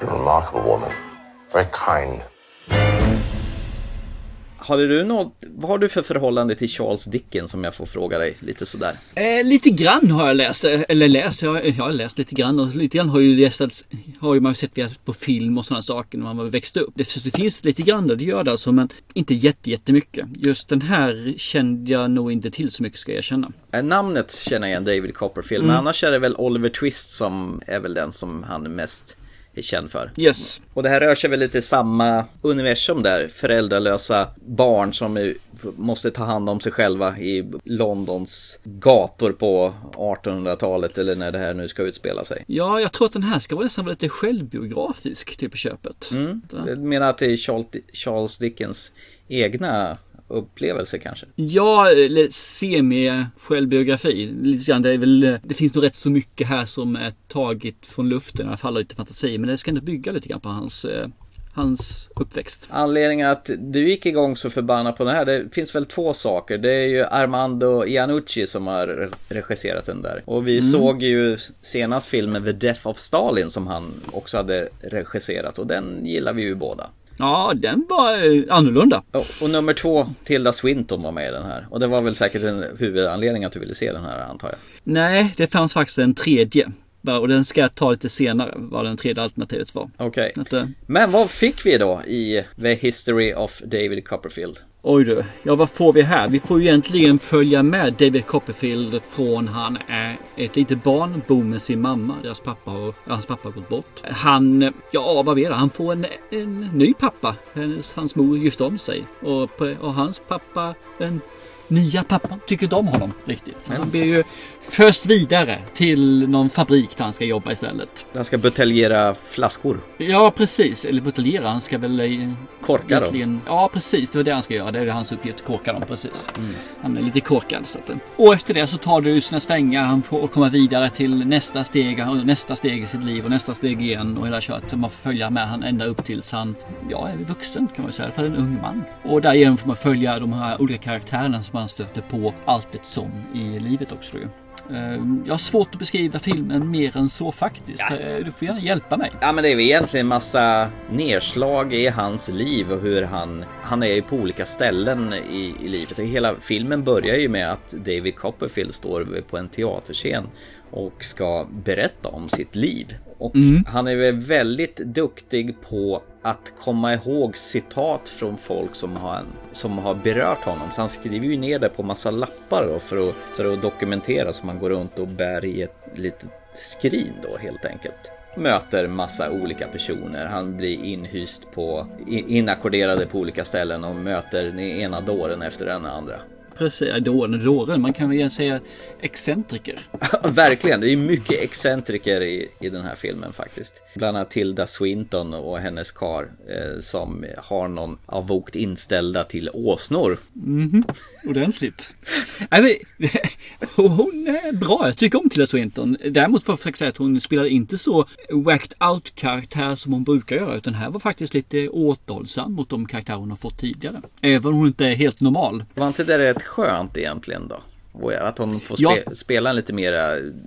You're a remarkable woman. Very kind. Hade du något, vad har du för förhållande till Charles Dickens som jag får fråga dig lite sådär? Eh, lite grann har jag läst, eller läst, jag, jag har läst lite grann och lite grann har ju gästats, har ju man sett på film och sådana saker när man växte upp. Det, det finns lite grann där, det gör det alltså, men inte jätte, jättemycket. Just den här kände jag nog inte till så mycket ska jag erkänna. Eh, Namnet känner jag igen David Copperfield, men Mm. annars är det väl Oliver Twist som är väl den som han är mest är känd för. Yes. Och det här rör sig väl lite i samma universum där, föräldralösa barn som är, måste ta hand om sig själva i Londons gator på 1800-talet eller när det här nu ska utspela sig. Ja, jag tror att den här ska vara nästan lite självbiografisk till på köpet. Mm. Jag menar att det är Charles- Charles Dickens egna upplevelse kanske. Ja, eller semi-självbiografi. Lite grann, det, är väl, det finns nog rätt så mycket här som är taget från luften, i alla fall lite fantasi. Men det ska ändå bygga lite grann på hans, eh, hans uppväxt. Anledningen att du gick igång så förbannat på den här, det finns väl två saker. Det är ju Armando Iannucci som har re- regisserat den där. Och vi Mm. såg ju senast filmen The Death of Stalin som han också hade regisserat och den gillar vi ju båda. Ja, den var eh, annorlunda. Och, nummer två, Tilda Swinton var med i den här. Och det var väl säkert en huvudanledning att du ville se den här antar jag. Nej, det fanns faktiskt en tredje. Och den ska jag ta lite senare, vad den tredje alternativet var. Okej. Att, eh, Men vad fick vi då i The History of David Copperfield? Oj du, ja vad får vi här? Vi får ju egentligen följa med David Copperfield från han är ett litet barn, bor med sin mamma. Deras pappa har, hans pappa har gått bort. Han, ja vad blir det? Han får en, en ny pappa. Hennes, hans mor gifte om sig. Och, och hans pappa, en nya pappan, tycker inte om honom riktigt. Så han blir ju först vidare till någon fabrik där han ska jobba istället. Han ska buteljera flaskor. Ja, precis. Eller buteljera. Han ska väl... eh, Korka egentligen- Ja, precis. Det var det han ska göra. det är hans uppgift, korka dem precis. Han är lite korkad. Så. att- Och efter det så tar det ju sina svängar. Han får komma vidare till nästa steg, och nästa steg i sitt liv och nästa steg igen och hela kört. Man får följa med han ända upp tills han, ja, är vuxen kan man säga. För en ung man. Och därigenom får man följa de här olika karaktärerna som man stöter på allt eftersom i livet också. Ju. Eh, Jag har svårt att beskriva filmen mer än så faktiskt. Eh, Du får gärna hjälpa mig. Ja men det är väl egentligen massa nedslag i hans liv och hur han, han är ju på olika ställen i, i livet. Och hela filmen börjar ju med att David Copperfield står på en teaterscen och ska berätta om sitt liv. Och Mm. han är väl väldigt duktig på att komma ihåg citat från folk som har, som har berört honom. Så han skriver ju ner det på massa lappar då för att, för att dokumentera så man går runt och bär i ett litet skrin då helt enkelt möter massa olika personer. Han blir inhyst på, inackorderade på olika ställen och möter den ena dåren efter den andra. Precis, dåren, dåren. Man kan väl säga excentriker. (laughs) Verkligen, det är mycket excentriker i, i den här filmen faktiskt. Bland annat Tilda Swinton och hennes kar eh, som har någon avokt inställda till åsnor. Mhm, ordentligt. (laughs) Nej, men, (laughs) hon är bra, jag tycker om Tilda Swinton. Däremot får jag faktiskt säga att hon spelade inte så whacked out karaktär som hon brukar göra. Utan här var faktiskt lite återhållsam mot de karaktärer hon har fått tidigare. Även om hon inte är helt normal. Var inte det rätt skönt egentligen då? Att hon får Ja. spe, spela lite mer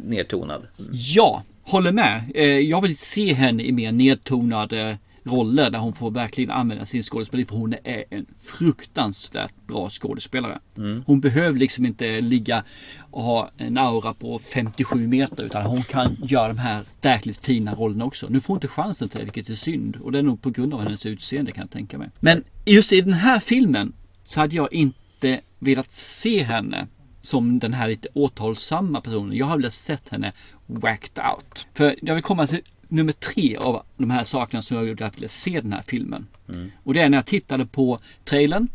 nedtonad. Ja, håller med. Eh, Jag vill se henne i mer nedtonade roller där hon får verkligen använda sin skådespeleri för hon är en fruktansvärt bra skådespelare. Mm. Hon behöver liksom inte ligga och ha en aura på 57 meter utan hon kan göra de här verkligt fina rollerna också. Nu får hon inte chansen till det vilket är synd och det är nog på grund av hennes utseende kan jag tänka mig. Men just i den här filmen så hade jag inte velat se henne som den här lite återhållsamma personen. Jag har velat sett henne whacked out. För jag vill komma till nummer tre av de här sakerna som jag gjorde att jag ville se den här filmen. Mm. Och det är när jag tittade på trailern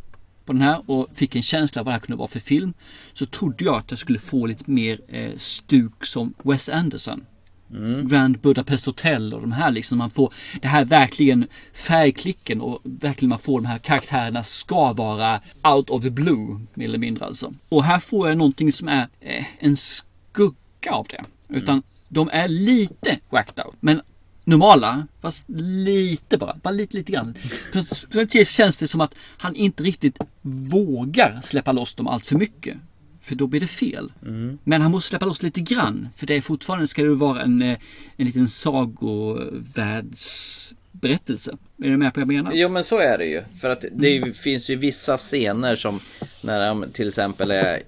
på den här och fick en känsla av vad det här kunde vara för film. Så trodde jag att jag skulle få lite mer eh, stuk som Wes Anderson. Grand Budapest Hotel och de här liksom. Man får det här verkligen färgklicken och verkligen man får de här karaktärerna ska vara out of the blue mer eller mindre alltså. Och här får jag någonting som är eh, en skugga av det. Utan de är lite whacked out. Men normala, fast lite bara. Bara lite, lite grann. Sätt känns det som att han inte riktigt vågar släppa loss dem allt för mycket. För då blir det fel. Men han måste släppa loss lite grann. För det är fortfarande ska det vara en, eh, en liten sagovärldsberättelse. Är du med på vad jag menar? Jo men så är det ju. För att det ju- finns ju vissa scener som när de till exempel är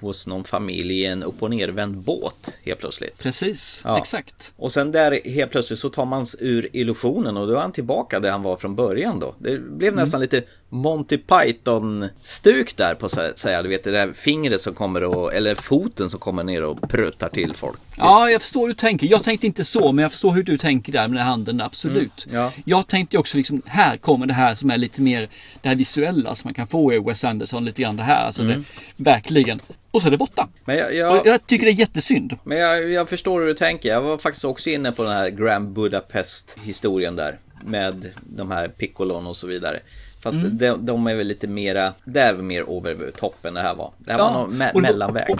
hos någon familj i en upp och nervänd båt helt plötsligt. Precis, Ja. exakt. Och sen där helt plötsligt så tar man ur illusionen och då är han tillbaka där han var från början då. Det blev nästan lite Monty Python-stuk där på att säga. Du vet det där fingret som kommer och, eller foten som kommer ner och pruttar till folk. Ja, jag förstår hur du tänker. Jag tänkte inte så, men jag förstår hur du tänker där med den handen, absolut. Mm, ja. Jag tänkte också liksom, här kommer det här som är lite mer det här visuella som man kan få i Wes Anderson, lite grann det här. Alltså Mm. det, verkligen. Och så är det borta. Men jag, jag, jag tycker det är jättesynd. Men jag, jag förstår hur du tänker. Jag var faktiskt också inne på den här Grand Budapest historien där. Med de här piccolon och så vidare. Fast Mm. de, de är väl lite mera, det är väl mer over top än det här var. Det här Ja, var någon me- och mellanväg.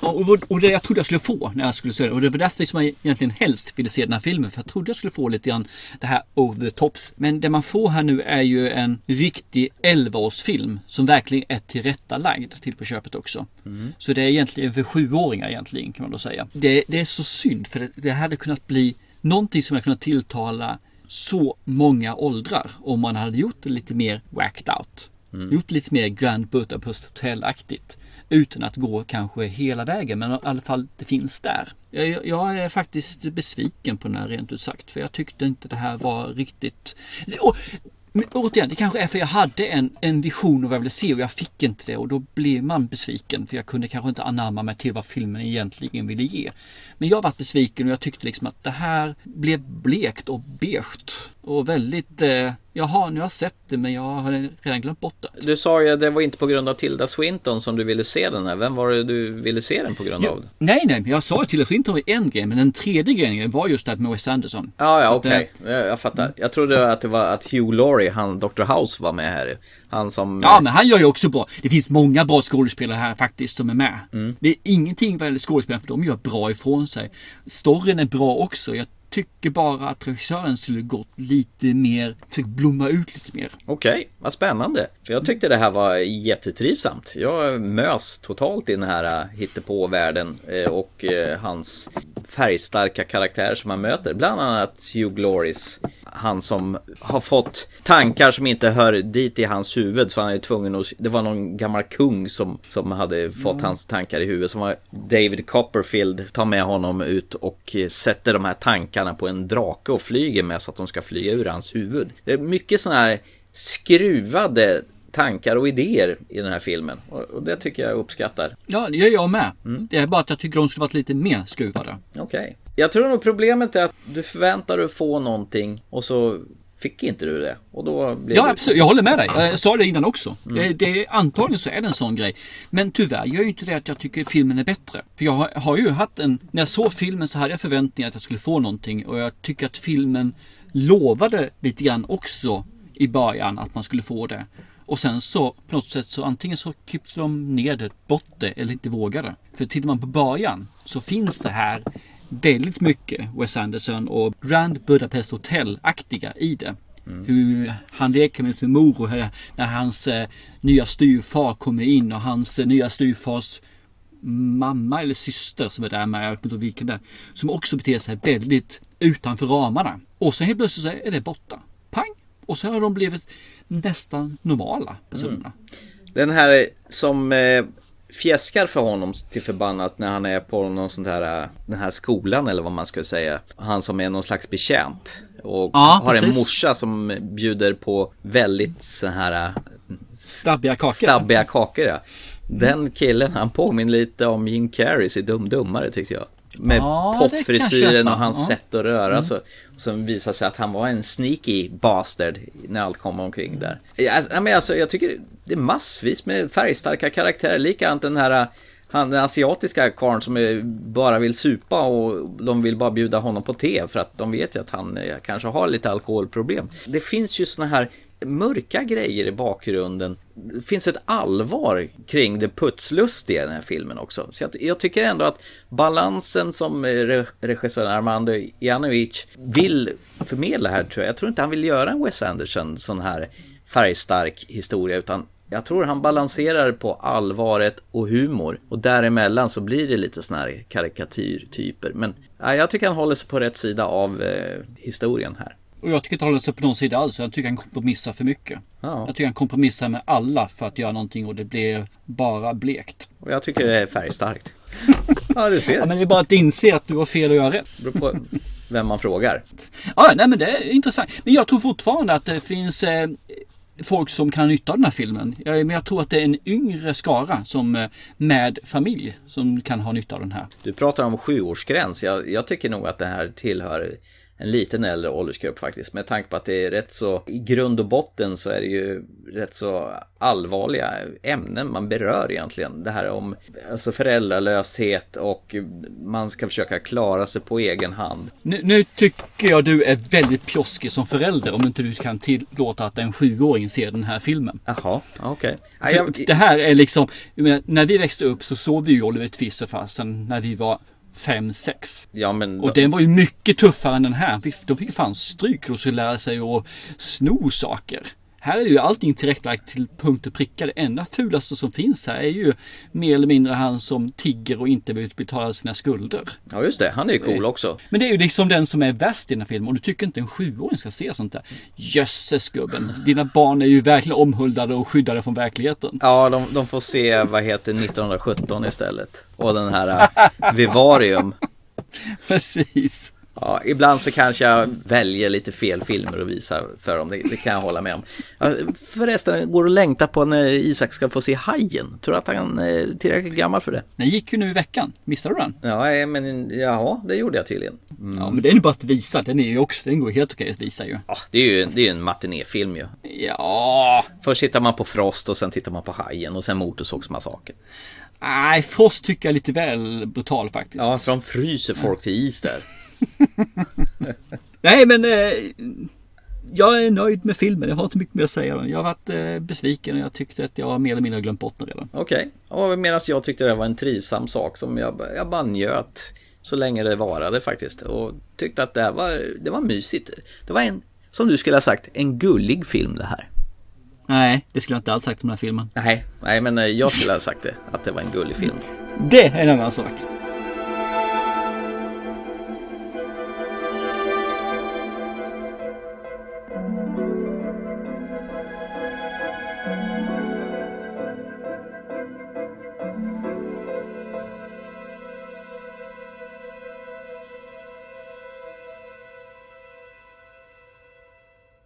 Och, och, och det jag trodde jag skulle få när jag skulle se det. Och det var därför som jag egentligen helst ville se den här filmen. För jag trodde jag skulle få lite grann det här over the tops. Men det man får här nu är ju en riktig 11-årsfilm. Som verkligen är tillrättalagd till på köpet också. Så det är egentligen för sjuåringar egentligen kan man då säga. Det, det är så synd för det, det hade kunnat bli någonting som hade kunnat tilltala så många åldrar om man hade gjort det lite mer whacked out. Gjort lite mer Grand Budapest Hotel-aktigt. Utan att gå kanske hela vägen men i alla fall det finns där. Jag, jag är faktiskt besviken på den här rent ut sagt. För jag tyckte inte det här var riktigt... Och, men återigen, det kanske är för jag hade en, en vision av vad jag ville se och jag fick inte det och då blir man besviken för jag kunde kanske inte anamma mig till vad filmen egentligen ville ge. Men jag varit besviken och jag tyckte liksom att det här blev blekt och beige och väldigt eh, Jaha, nu har jag sett det men jag har redan glömt bort det. Du sa ju att det var inte på grund av Tilda Swinton som du ville se den här. Vem var det du ville se den på grund av? Nej, nej, jag sa till att inte var en grej, men den tredje grejen var just det här med Wes Anderson. Ja, ja, okej. eh, Jag, jag fattar. Jag trodde att det var att Hugh Laurie, han Dr. House var med här. Han som... Ja, men han gör ju också bra. Det finns många bra skådespelare här faktiskt som är med. Mm. Det är ingenting vad gäller skådespelare för de gör bra ifrån sig. Storyn är bra också. Jag tycker bara att regissören skulle gått lite mer, försökt blomma ut lite mer. Okej, vad spännande. För jag tyckte det här var jättetrivsamt. Jag mös totalt i den här äh, hittepå-världen eh, och eh, hans färgstarka karaktär som man möter. Bland annat Hugh Glories. Han som har fått tankar som inte hör dit i hans huvud. Så han är tvungen att... Det var någon gammal kung som, som hade fått Mm. hans tankar i huvudet. Som var David Copperfield. Tar med honom ut och eh, sätter de här tankarna på en drake och flyger med så att de ska flyga ur hans huvud. Det är mycket sådana här skruvade tankar och idéer i den här filmen. Och, det tycker jag uppskattar. Ja, det gör jag med. Mm. Det är bara att jag tycker de skulle varit lite mer skruvade. Okej. Jag tror nog problemet är att du förväntar dig att få någonting och så fick inte du det. Och då blev Ja, absolut. Jag håller med dig. Jag sa det innan också. Mm. Det, det, antagligen så är det en sån grej. Men tyvärr gör ju inte det att jag tycker filmen är bättre. För jag har, har ju haft en... När jag såg filmen så hade jag förväntningar att jag skulle få någonting. Och jag tycker att filmen lovade lite grann också i början att man skulle få det. Och sen så på något sätt så antingen så klippte de ner det, bort det eller inte vågade. För tittar man på början så finns det här väldigt mycket Wes Anderson och Grand Budapest Hotel-aktiga i det. Hur han leker med sin mor och när hans eh, nya styvfar kommer in och hans eh, nya styvfars mamma eller syster som är där med, jag kommer vilken det är, som också beter sig väldigt utanför ramarna. Och så helt plötsligt så är det borta. Pang! Och så har de blivit nästan normala personerna. Den här som eh, fjäskar för honom till förbannat när han är på någon sån här, eh, den här skolan eller vad man ska säga. Han som är någon slags betjänt. Och Ja, har en precis. morsa som bjuder på väldigt så här eh, Stabbiga kakor. Stabbiga kakor ja. Den killen han påminner lite om Jim Carreys i Dum Dummare tyckte jag. Med Ja, köpa. och hans Ja. sätt att röra Mm. sig. Och sen visar sig att han var en sneaky bastard när allt kom omkring där. Alltså, men alltså, jag tycker det är massvis med färgstarka karaktärer. Likadant den här han, den asiatiska karln som är, bara vill supa och de vill bara bjuda honom på te för att de vet ju att han eh, kanske har lite alkoholproblem. Det finns ju såna här mörka grejer i bakgrunden. Det finns ett allvar kring det putslustiga i den här filmen också. Så jag, jag tycker ändå att balansen som eh, re- regissören Armando Ianovic vill förmedla här tror jag. Jag tror inte han vill göra en Wes Anderson sån här färgstark historia utan jag tror han balanserar på allvaret och humor. Och däremellan så blir det lite såna här karikatyrtyper. Men ja, jag tycker han håller sig på rätt sida av eh, historien här. Och jag tycker inte håller sig på någon sida alls. Jag tycker han kompromissar för mycket. Ja. Jag tycker han kompromissar med alla för att göra någonting och det blir bara blekt. Och jag tycker det är färgstarkt. (laughs) ja, du ser. Ja, men det är bara att inse att du har fel och göra rätt. Det beror på vem man frågar. Ja, nej men det är intressant. Men jag tror fortfarande att det finns eh, folk som kan ha nytta av den här filmen. Jag, men jag tror att det är en yngre skara som eh, med familj som kan ha nytta av den här. Du pratar om sjuårsgräns. Jag, jag tycker nog att det här tillhör en liten äldre åldersgrupp faktiskt. Med tanke på att det är rätt så, i grund och botten så är det ju rätt så allvarliga ämnen man berör egentligen. Det här om alltså föräldralöshet och man ska försöka klara sig på egen hand. Nu, nu tycker jag du är väldigt pjoskig som förälder om inte du kan tillåta att en sjuåring ser den här filmen. Jaha, okej. För Det här är liksom, när vi växte upp så såg vi ju Oliver Twist och fasen när vi var 5-6. Ja, men... Och den var ju mycket tuffare än den här. De fick fan stryk och skulle lära sig att sno saker. Här är ju allting tillrättalagt till punkt och pricka. Det enda fulaste som finns här är ju mer eller mindre han som tigger och inte vill betala sina skulder. Ja, just det. Han är ju cool också. Men det är ju liksom den som är värst i den här filmen och du tycker inte en sjuåring ska se sånt där. Jösses gubben, dina barn är ju verkligen omhuldade och skyddade från verkligheten. Ja, de, de får se, vad heter 1917 istället. Och den här äh, Vivarium. (laughs) Precis. Ja, ibland så kanske jag väljer lite fel filmer att visa för dem, det, det kan jag hålla med om. Ja, förresten, går att längta på när Isak ska få se Hajen? Tror du att han är tillräckligt gammal för det? Den gick ju nu i veckan, missade du den? Ja, men ja, det gjorde jag tydligen. Mm. Ja, men det är ju bara att visa, den är ju också, den går helt okej att visa ju. Ja, det är ju det är en matinéfilm ju. Ja. Först tittar man på Frost och sen tittar man på Hajen och sen Motorsågsmassakern. Nej, Frost tycker jag är lite väl brutal faktiskt. Ja, för de fryser folk till is där. (laughs) Nej, men eh, jag är nöjd med filmen. Jag har inte mycket mer att säga. Jag har varit eh, besviken och jag tyckte att jag mer eller mindre glömt bort den redan. Okej, okay. och medan jag tyckte det var en trivsam sak som jag, jag bara njöt så länge det varade faktiskt. Och tyckte att det här var, det var mysigt. Det var en, som du skulle ha sagt, en gullig film det här. Nej, det skulle jag inte alls sagt om den här filmen. Nej, nej men eh, jag skulle ha sagt det, att det var en gullig film. Det är en annan sak.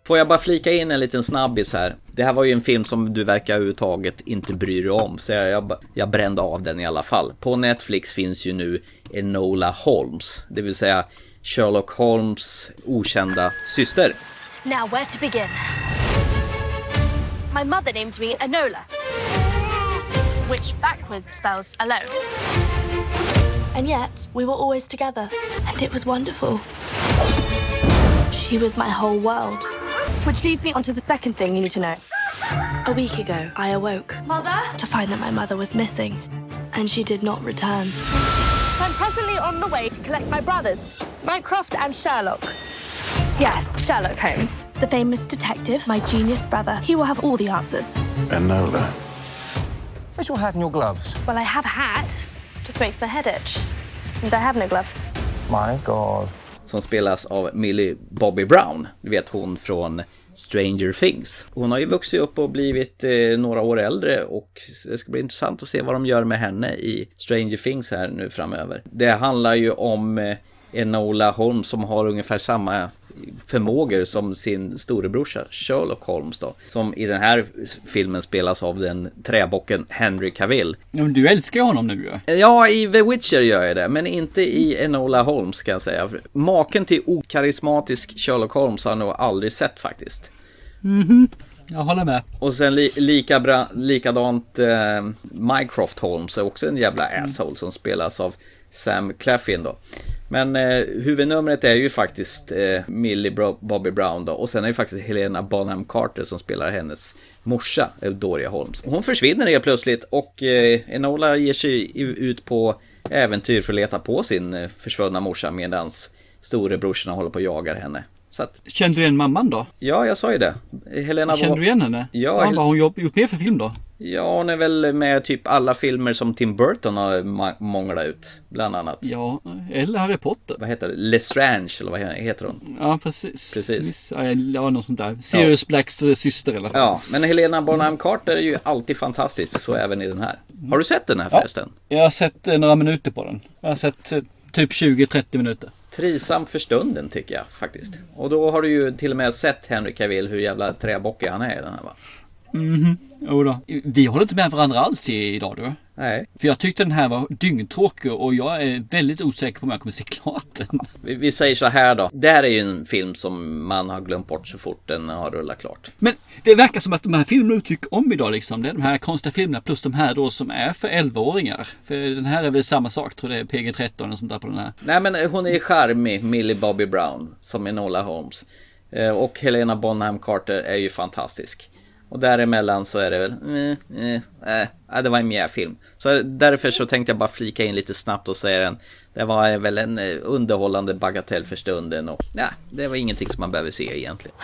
Får jag bara flika in en liten snabbis här. Det här var ju en film som du verkar överhuvudtaget inte bry dig om, så jag, jag, jag brände av den i alla fall. På Netflix finns ju nu Enola Holmes, det vill säga Sherlock Holmes okända syster. Now, where to begin? My mother named me Enola, which backwards spells alone. And yet, we were always together, and it was wonderful. She was my whole world. Which leads me on to the second thing you need to know. A week ago, I awoke. Mother? To find that my mother was missing, and she did not return. I'm presently on the way to collect my brothers, Mycroft and Sherlock. Yes, Sherlock Holmes. The famous detective, my genius brother. He will have all the answers. Enola. Where's your hat and your gloves? Well, I have a hat. Just makes my head itch. And I have no gloves. My God. Som spelas av Millie Bobby Brown. Du vet hon från Stranger Things. Hon har ju vuxit upp och blivit eh, några år äldre och det ska bli intressant att se vad de gör med henne i Stranger Things här nu framöver. Det handlar ju om eh, Enola Holm som har ungefär samma förmågor som sin storebrorsa Sherlock Holmes då. Som i den här filmen spelas av den träbocken Henry Cavill. Men du älskar honom nu ju. Ja, i The Witcher gör jag det, men inte i Enola Holmes kan jag säga. Maken till okarismatisk Sherlock Holmes har jag nog aldrig sett faktiskt. Mhm. Jag håller med. Och sen li lika bra, likadant eh, Mycroft Holmes är också en jävla asshole som spelas av Sam Claflin då. Men eh, huvudnumret är ju faktiskt eh, Millie Bobby Brown då. Och sen är det faktiskt Helena Bonham Carter som spelar hennes morsa, Doria Holmes. Hon försvinner helt plötsligt och eh, Enola ger sig ut på äventyr för att leta på sin eh, försvunna morsa medans storebrorsorna håller på och jagar henne. Att, Kände du igen mamman då? ja, jag sa ju det. Helena Kände du igen henne? Ja, ja Hel- vad har hon gjort mer för film då? Ja, hon är väl med typ alla filmer som Tim Burton har månglat ut, bland annat. Ja, eller Harry Potter. Vad heter det? Lestrange, eller vad heter hon? Ja, precis. Precis. Ja, något sånt där. Sirius Blacks eh, syster fall. Ja, men Helena Bonham Carter är ju alltid fantastisk, så även i den här. Har du sett den här förresten? Jag har sett eh, några minuter på den. Jag har sett eh, typ 20-30 minuter. Trivsam för stunden tycker jag faktiskt. Och då har du ju till och med sett Henry Cavill, hur jävla träbockig han är i den här va? Mhm, jodå. Vi håller inte med varandra alls idag du. Nej. För jag tyckte den här var dyngtråkig och jag är väldigt osäker på om jag kommer se klart den. Vi, vi säger så här då. Det här är ju en film som man har glömt bort så fort den har rullat klart. Men det verkar som att de här filmerna du tycker om idag liksom, det är de här konstiga filmerna plus de här då som är för 11-åringar. För den här är väl samma sak, tror det är PG-13 och sånt där på den här. Nej men hon är charmig, Millie Bobby Brown, som Enola Holmes. Eh, Och Helena Bonham Carter är ju fantastisk. Och däremellan så är det väl, eh, eh, eh, det var en mjäfilm. Så därför så tänkte jag bara flika in lite snabbt och säga den. Det var väl en eh, underhållande bagatell för stunden och ja, det var ingenting som man behöver se egentligen.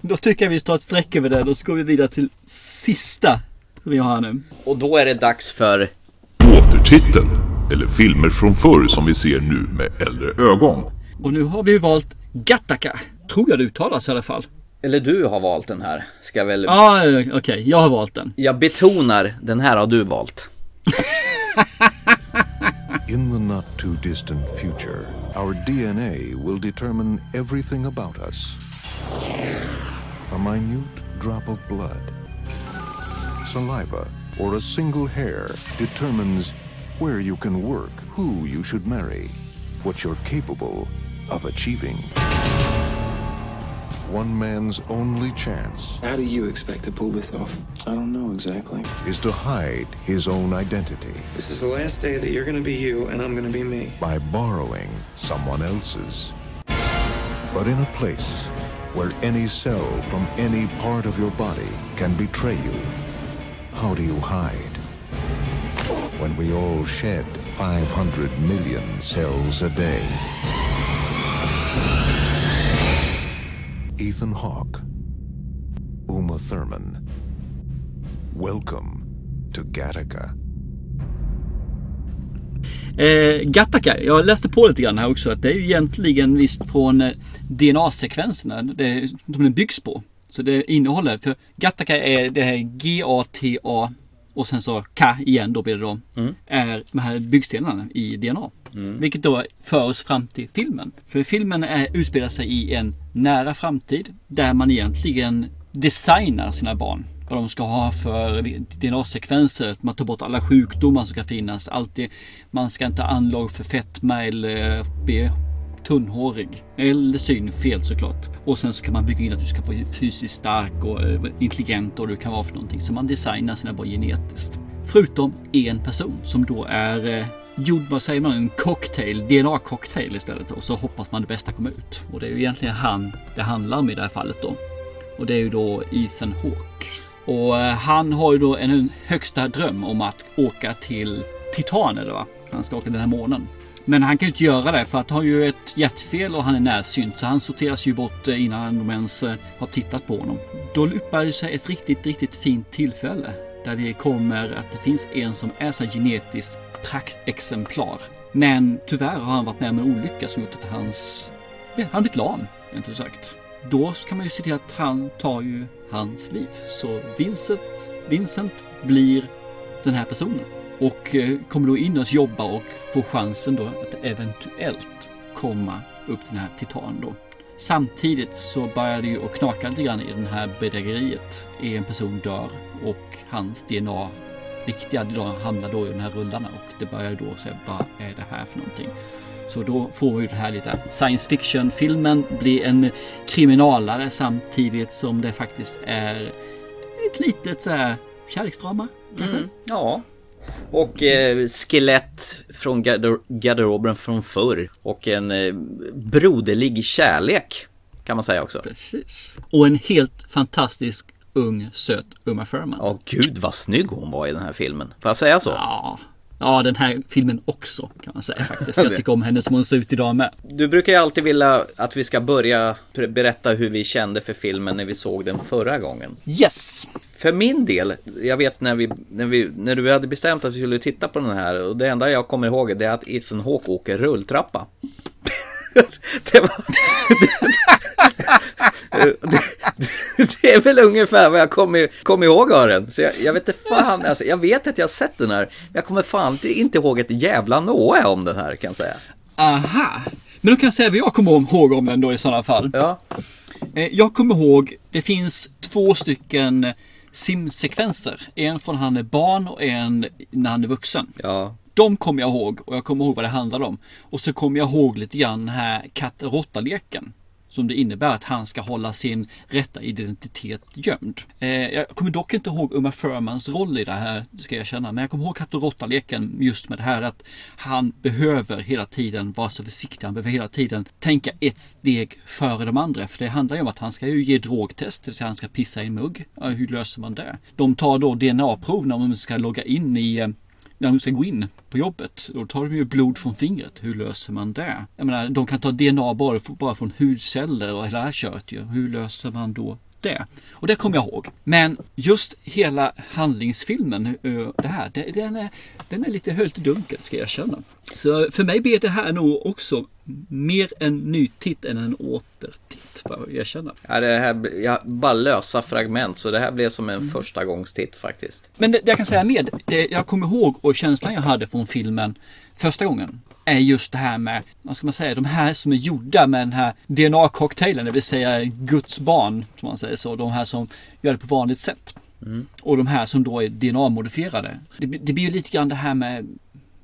Då tycker jag vi tar ett streck över det. Då går vi vidare till sista vi har här nu. Och då är det dags för Återtiteln, eller filmer från förr som vi ser nu med äldre ögon. Och nu har vi valt Gattaca. Tror jag det uttalas i alla fall. eller du har valt den här, ska väl... Ja, ah, okej, okay. jag har valt den. Jag betonar, den här har du valt. (laughs) In the not too distant future, our DNA will determine everything about us. A minute drop of blood, saliva, or a single hair determines where you can work, who you should marry, what you're capable of achieving. One man's only chance How do you expect to pull this off? I don't know exactly. is to hide his own identity This is the last day that you're gonna be you and I'm gonna be me. by borrowing someone else's. But in a place where any cell from any part of your body can betray you, how do you hide? When we all shed 500 million cells a day. Ethan Hawke, Uma Thurman. Welcome to Gattaca. Eh, Gattaca, jag läste på lite grann här också att det är ju egentligen visst från eh, DNA-sekvenserna det, som den byggs på. Så det innehåller, för Gattaca är det här G-A-T-A och sen så K igen då blir det då. Mm. Är de här byggstenarna i DNA. Mm. Vilket då för oss fram till filmen. För filmen är, utspelar sig i en nära framtid där man egentligen designar sina barn. Vad de ska ha för DNA-sekvenser. Man tar bort alla sjukdomar som ska finnas. Allt det, man ska inte ha anlag för fetma eller bli tunnhårig. Eller synfel såklart. Och sen så kan man bygga in att du ska vara fysiskt stark och eh, intelligent och du kan vara för någonting. Så man designar sina barn genetiskt. Förutom en person som då är eh, gjord, vad säger man, en cocktail, DNA-cocktail istället. Och så hoppas man det bästa kommer ut. Och det är ju egentligen han det handlar om i det här fallet då. Och det är ju då Ethan Hawke. Och eh, han har ju då en högsta dröm om att åka till Titan eller va? Han ska åka den här månen. Men han kan ju inte göra det för att han har ju ett hjärtfel och han är närsynt så han sorteras ju bort eh, innan de ens eh, har tittat på honom. Då yppar det sig ett riktigt, riktigt fint tillfälle där det kommer att det finns en som är så genetiskt praktexemplar. Men tyvärr har han varit med om en olycka som gjort att hans, ja, han blivit lam, inte sagt. Då kan man ju se till att han tar ju hans liv. Så Vincent, Vincent blir den här personen. Och eh, kommer då in och jobba och får chansen då att eventuellt komma upp till den här titanen då. Samtidigt så börjar det ju att knaka lite grann i det här bedrägeriet. En person dör och hans DNA, riktiga DNA, hamnar då i de här rullarna och det börjar då säga vad är det här för någonting? Så då får vi det här lite science fiction-filmen bli en kriminalare samtidigt som det faktiskt är ett litet så här kärleksdrama. Mm, ja. Och eh, skelett från garder- garderoben från förr. Och en eh, broderlig kärlek. Kan man säga också. Precis. Och en helt fantastisk ung söt Uma Thurman. Ja, gud vad snygg hon var i den här filmen. Får jag säga så? Ja. Ja, den här filmen också kan man säga faktiskt. Jag (laughs) tycker om henne som hon ser ut idag med. Du brukar ju alltid vilja att vi ska börja berätta hur vi kände för filmen när vi såg den förra gången. Yes! För min del, jag vet när, vi, när, vi, när du hade bestämt att vi skulle titta på den här och det enda jag kommer ihåg är att Ethan Hawke åker rulltrappa. (laughs) det, var, det, det, (laughs) det är väl ungefär vad jag kommer kom ihåg av den. Så jag, jag vet inte fan, alltså, jag vet att jag har sett den här. Jag kommer fan inte ihåg ett jävla nåe om den här kan jag säga. Aha! Men då kan jag säga vad jag kommer ihåg om den då i sådana fall. Ja. Eh, Jag kommer ihåg, det finns två stycken simsekvenser. En från han är barn och en när han är vuxen. Ja. De kommer jag ihåg och jag kommer ihåg vad det handlar om. Och så kommer jag ihåg lite grann den här katt-råtta-leken. Som det innebär att han ska hålla sin rätta identitet gömd. Eh, jag kommer dock inte ihåg Uma Thurmans roll i det här, ska jag känna. Men jag kommer ihåg katt och råtta-leken just med det här att han behöver hela tiden vara så försiktig. Han behöver hela tiden tänka ett steg före de andra. För det handlar ju om att han ska ju ge drogtest, det vill säga han ska pissa i en mugg. Hur löser man det? De tar då DNA-prov när de ska logga in i eh, när de ska gå in på jobbet. Då tar de ju blod från fingret. Hur löser man det? Jag menar, de kan ta DNA bara, bara från hudceller och hela det här köret ju. Hur löser man då det. Och det kommer jag ihåg. Men just hela handlingsfilmen, eh, det här, det, den, är, den är lite höljt dunkel ska jag erkänna. Så för mig blir det här nog också mer en ny titt än en återtitt, får jag erkänna. Ja, det här, jag bara lösa fragment, så det här blev som en första gångstitt faktiskt. Men det, det jag kan säga med, det jag kommer ihåg och känslan jag hade från filmen första gången är just det här med, vad ska man säga, de här som är gjorda med den här DNA-cocktailen, det vill säga Guds barn, som man säger så, de här som gör det på vanligt sätt. Mm. Och de här som då är DNA-modifierade. Det, det blir ju lite grann det här med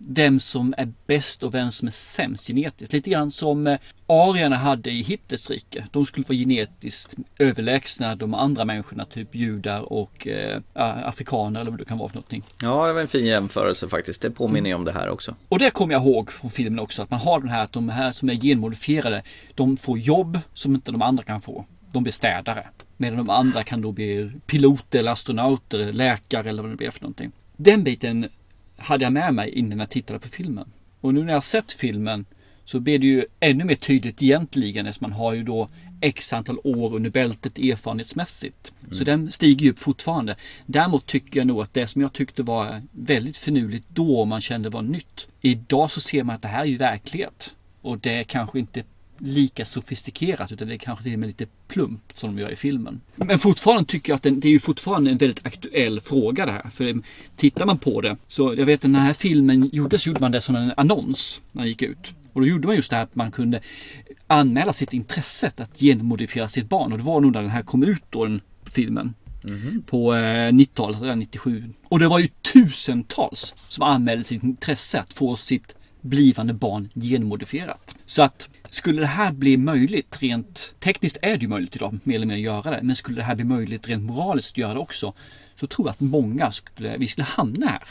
vem som är bäst och vem som är sämst genetiskt. Lite grann som eh, arierna hade i Hitlers rike. De skulle vara genetiskt överlägsna de andra människorna, typ judar och eh, afrikaner eller vad det kan vara för någonting. Ja, det var en fin jämförelse faktiskt. Det påminner ju om det här också. Och det kommer jag ihåg från filmen också, att man har den här att de här som är genmodifierade, de får jobb som inte de andra kan få. De blir städare. Medan de andra kan då bli piloter eller astronauter, läkare eller vad det blir för någonting. Den biten hade jag med mig innan jag tittade på filmen. Och nu när jag har sett filmen så blir det ju ännu mer tydligt egentligen eftersom man har ju då x antal år under bältet erfarenhetsmässigt. Mm. Så den stiger ju upp fortfarande. Däremot tycker jag nog att det som jag tyckte var väldigt finurligt då man kände var nytt. Idag så ser man att det här är ju verklighet. Och det är kanske inte lika sofistikerat utan det är kanske till och med lite plumpt som de gör i filmen. Men fortfarande tycker jag att den, det är ju fortfarande en väldigt aktuell fråga det här. För tittar man på det så jag vet att när den här filmen gjordes gjorde man det som en annons när den gick ut. Och då gjorde man just det här att man kunde anmäla sitt intresse att genmodifiera sitt barn och det var nog när den här kom ut då, den filmen. Mhm. På eh, 90-talet, redan 97. Och det var ju tusentals som anmälde sitt intresse att få sitt blivande barn genmodifierat. Så att skulle det här bli möjligt rent tekniskt är det ju möjligt idag mer eller mindre att göra det. Men skulle det här bli möjligt rent moraliskt att göra det också så tror jag att många skulle, vi skulle hamna här.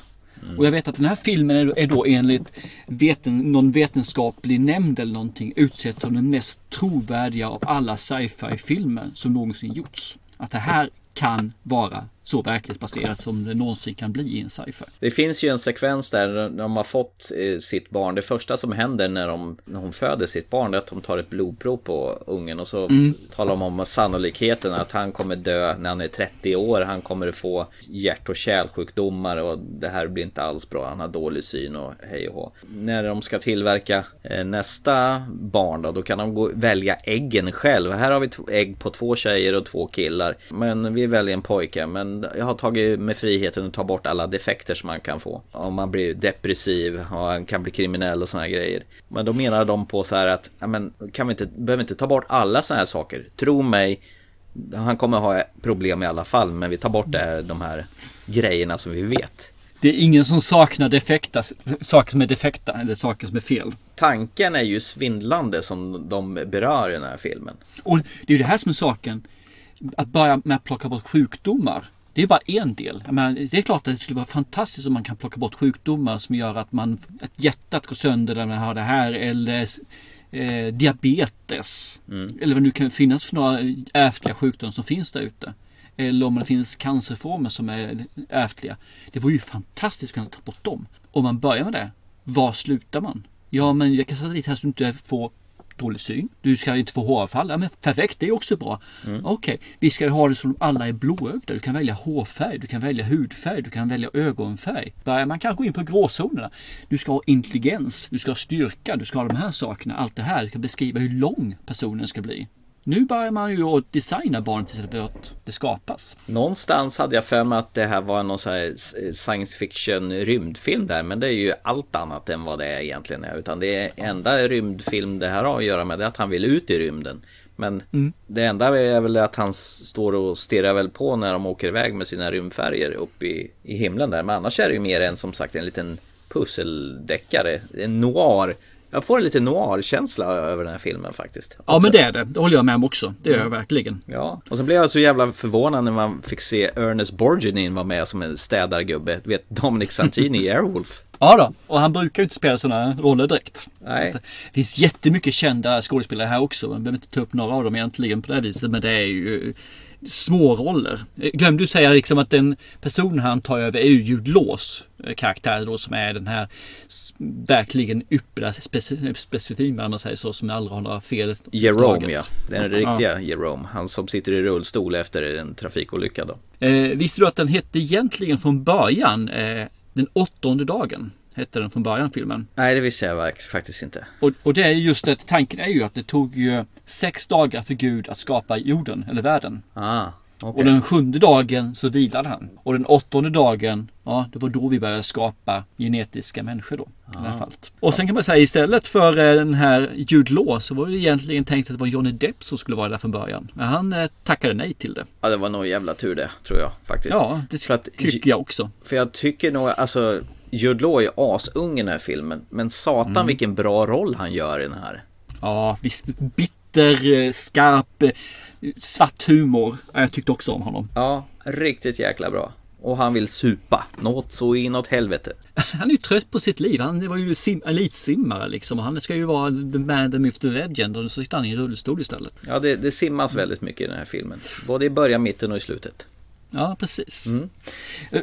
Mm. Och jag vet att den här filmen är då, är då enligt veten, någon vetenskaplig nämnd eller någonting utsedd som den mest trovärdiga av alla sci-fi filmer som någonsin gjorts. Att det här kan vara så verklighetsbaserat som det någonsin kan bli i en sci-fi. Det finns ju en sekvens där de har fått eh, sitt barn. Det första som händer när, de, när hon föder sitt barn är att de tar ett blodprov på ungen och så Mm. talar de om sannolikheten att han kommer dö när han är 30 år. Han kommer få hjärt och kärlsjukdomar och det här blir inte alls bra. Han har dålig syn och hej och hå. När de ska tillverka eh, nästa barn då, då kan de gå, välja äggen själv. Här har vi ägg på två tjejer och två killar. Men vi väljer en pojke. Men jag har tagit med friheten att ta bort alla defekter som man kan få. Om man blir depressiv och han kan bli kriminell och såna här grejer. Men då menar de på så här att, ja men kan vi inte, behöver inte ta bort alla såna här saker. Tro mig, han kommer ha problem i alla fall, men vi tar bort här, de här grejerna som vi vet. Det är ingen som saknar defekta, saker som är defekta eller saker som är fel. Tanken är ju svindlande som de berör i den här filmen. Och det är ju det här som är saken. Att börja med att plocka bort sjukdomar. Det är bara en del. Menar, det är klart att det skulle vara fantastiskt om man kan plocka bort sjukdomar som gör att man, att hjärtat går sönder när man har det här eller eh, diabetes. Mm. Eller vad det nu kan finnas för några ärftliga sjukdomar som finns där ute. Eller om det finns cancerformer som är ärftliga. Det vore ju fantastiskt att kunna ta bort dem. Om man börjar med det, var slutar man? Ja, men jag kan sätta dit här så du inte får dålig syn. Du ska inte få håravfall. Ja, men perfekt, det är också bra. Mm. Okej, vi ska ha det som alla är blåögda. Du kan välja hårfärg, du kan välja hudfärg, du kan välja ögonfärg. Börjar man kanske gå in på gråzonerna. Du ska ha intelligens, du ska ha styrka, du ska ha de här sakerna. Allt det här. Du kan beskriva hur lång personen ska bli. Nu börjar man ju att designa för att det skapas. Någonstans hade jag för mig att det här var någon science fiction rymdfilm där, men det är ju allt annat än vad det är egentligen är. Utan det enda rymdfilm det här har att göra med det är att han vill ut i rymden. Men Mm. det enda är väl att han står och stirrar väl på när de åker iväg med sina rymdfärger upp i, i himlen där. Men annars är det ju mer än som sagt en liten pusseldeckare, en noir. Jag får en lite noir-känsla över den här filmen faktiskt. Ja, men det är det. Det håller jag med om också. Det gör jag Mm. verkligen. Ja, och så blev jag så jävla förvånad när man fick se Ernest Borgnine vara med som en städargubbe. Du vet, Dominic Santini i Airwolf. (laughs) Ja då, och han brukar ju inte spela sådana roller direkt. Nej. Det finns jättemycket kända skådespelare här också. Man behöver inte ta upp några av dem egentligen på det här viset. Men det är ju små roller. Eh, Glömde du säga liksom att den personen han tar över är ju Jude Laws eh, karaktär då som är den här verkligen ypperliga speci- specifiken om man säger så som aldrig har några fel. Jerome ja, den riktiga Jerome. Han som sitter i rullstol efter en trafikolycka då. Eh, visste du att den hette egentligen från början eh, Den åttonde dagen? Hette den från början filmen. Nej, det visste jag faktiskt inte. Och, och det är just det, tanken är ju att det tog ju sex dagar för Gud att skapa jorden eller världen. Ah, okej. Och den sjunde dagen så vilade han. Och den åttonde dagen, ja det var då vi började skapa genetiska människor då. I här Ah. fallet. Och sen kan man säga istället för eh, den här Jude Law så var det egentligen tänkt att det var Johnny Depp som skulle vara där från början. Men han eh, tackade nej till det. Ja, det var nog jävla tur det, tror jag faktiskt. Ja, det för att, tycker jag också. För jag tycker nog, alltså, Jude Law är asung i den här filmen. Men satan Mm. vilken bra roll han gör i den här. Ja, visst. Bitter, eh, skarp, svart humor. Ja, Jag tyckte också om honom. Ja, riktigt jäkla bra. Och han vill supa. Något så inåt helvete. (laughs) Han är ju trött på sitt liv. Han var ju sim- elitsimmare liksom. Och han ska ju vara the man, the myth, the legend. Och så sitter han i en rullstol istället. Ja, det, det simmas väldigt mycket i den här filmen. Både i början, mitten och i slutet. Ja, precis. Mm.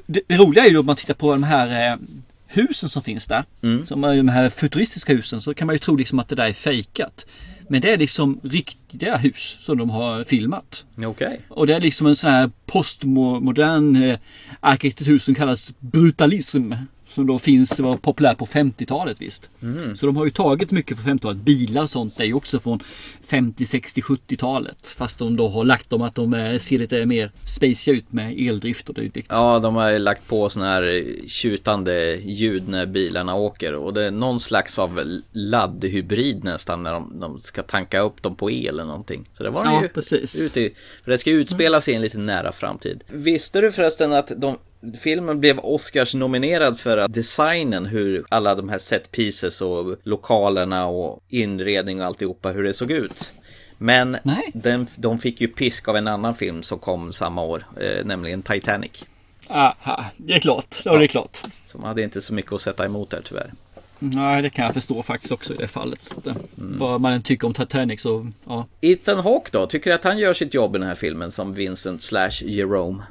Det, det roliga är ju om man tittar på de här eh, husen som finns där. Mm. Som de här futuristiska husen. Så kan man ju tro liksom att det där är fejkat. Men det är liksom riktiga hus som de har filmat. Okej. Och det är liksom en sån här postmodern eh, arkitektur som kallas brutalism. Som då finns, var populär på 50-talet visst. Mm. Så de har ju tagit mycket från 50-talet. Bilar och sånt är ju också från 50, 60, 70-talet. Fast de då har lagt dem att de ser lite mer spaciga ut med eldrift och dylikt. Ja, de har ju lagt på såna här tjutande ljud när bilarna åker. Och det är någon slags av laddhybrid nästan när de, de ska tanka upp dem på el eller någonting. Så det var Ja, ju precis. ute i, För det ska ju utspela sig i en lite nära framtid. Visste du förresten att de Filmen blev Oscars nominerad för att designen, hur alla de här set pieces och lokalerna och inredning och alltihopa, hur det såg ut. Men den, de fick ju pisk av en annan film som kom samma år, eh, nämligen Titanic. Aha, det är klart. Ja, det är klart. Så man hade inte så mycket att sätta emot där tyvärr. Nej, det kan jag förstå faktiskt också i det fallet. Så att, eh, Vad man än tycker om Titanic så, ja. Ethan Hawke då, tycker du att han gör sitt jobb i den här filmen som Vincent slash Jerome?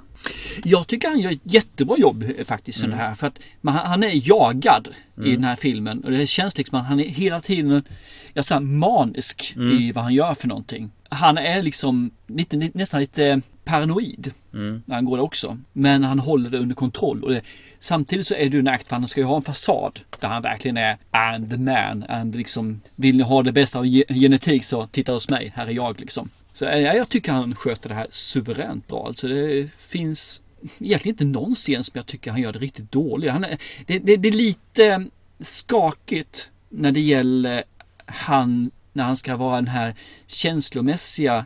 Jag tycker han gör ett jättebra jobb eh, faktiskt Mm. det här. För att man, han är jagad i Mm. den här filmen. Och det känns liksom att han är hela tiden jag säger, manisk Mm. i vad han gör för någonting. Han är liksom lite, nästan lite paranoid Mm. när han går det också. Men han håller det under kontroll. Och det, samtidigt så är det ju en akt för han ska ju ha en fasad där han verkligen är I'm the man. And liksom, vill ni ha det bästa av ge- genetik så titta hos mig, här är jag liksom. Så eh, ja, jag tycker han sköter det här suveränt bra. Alltså det finns egentligen inte någon scen som jag tycker han gör det riktigt dåligt. Han är, det, det, det är lite skakigt när det gäller han, när han ska vara den här känslomässiga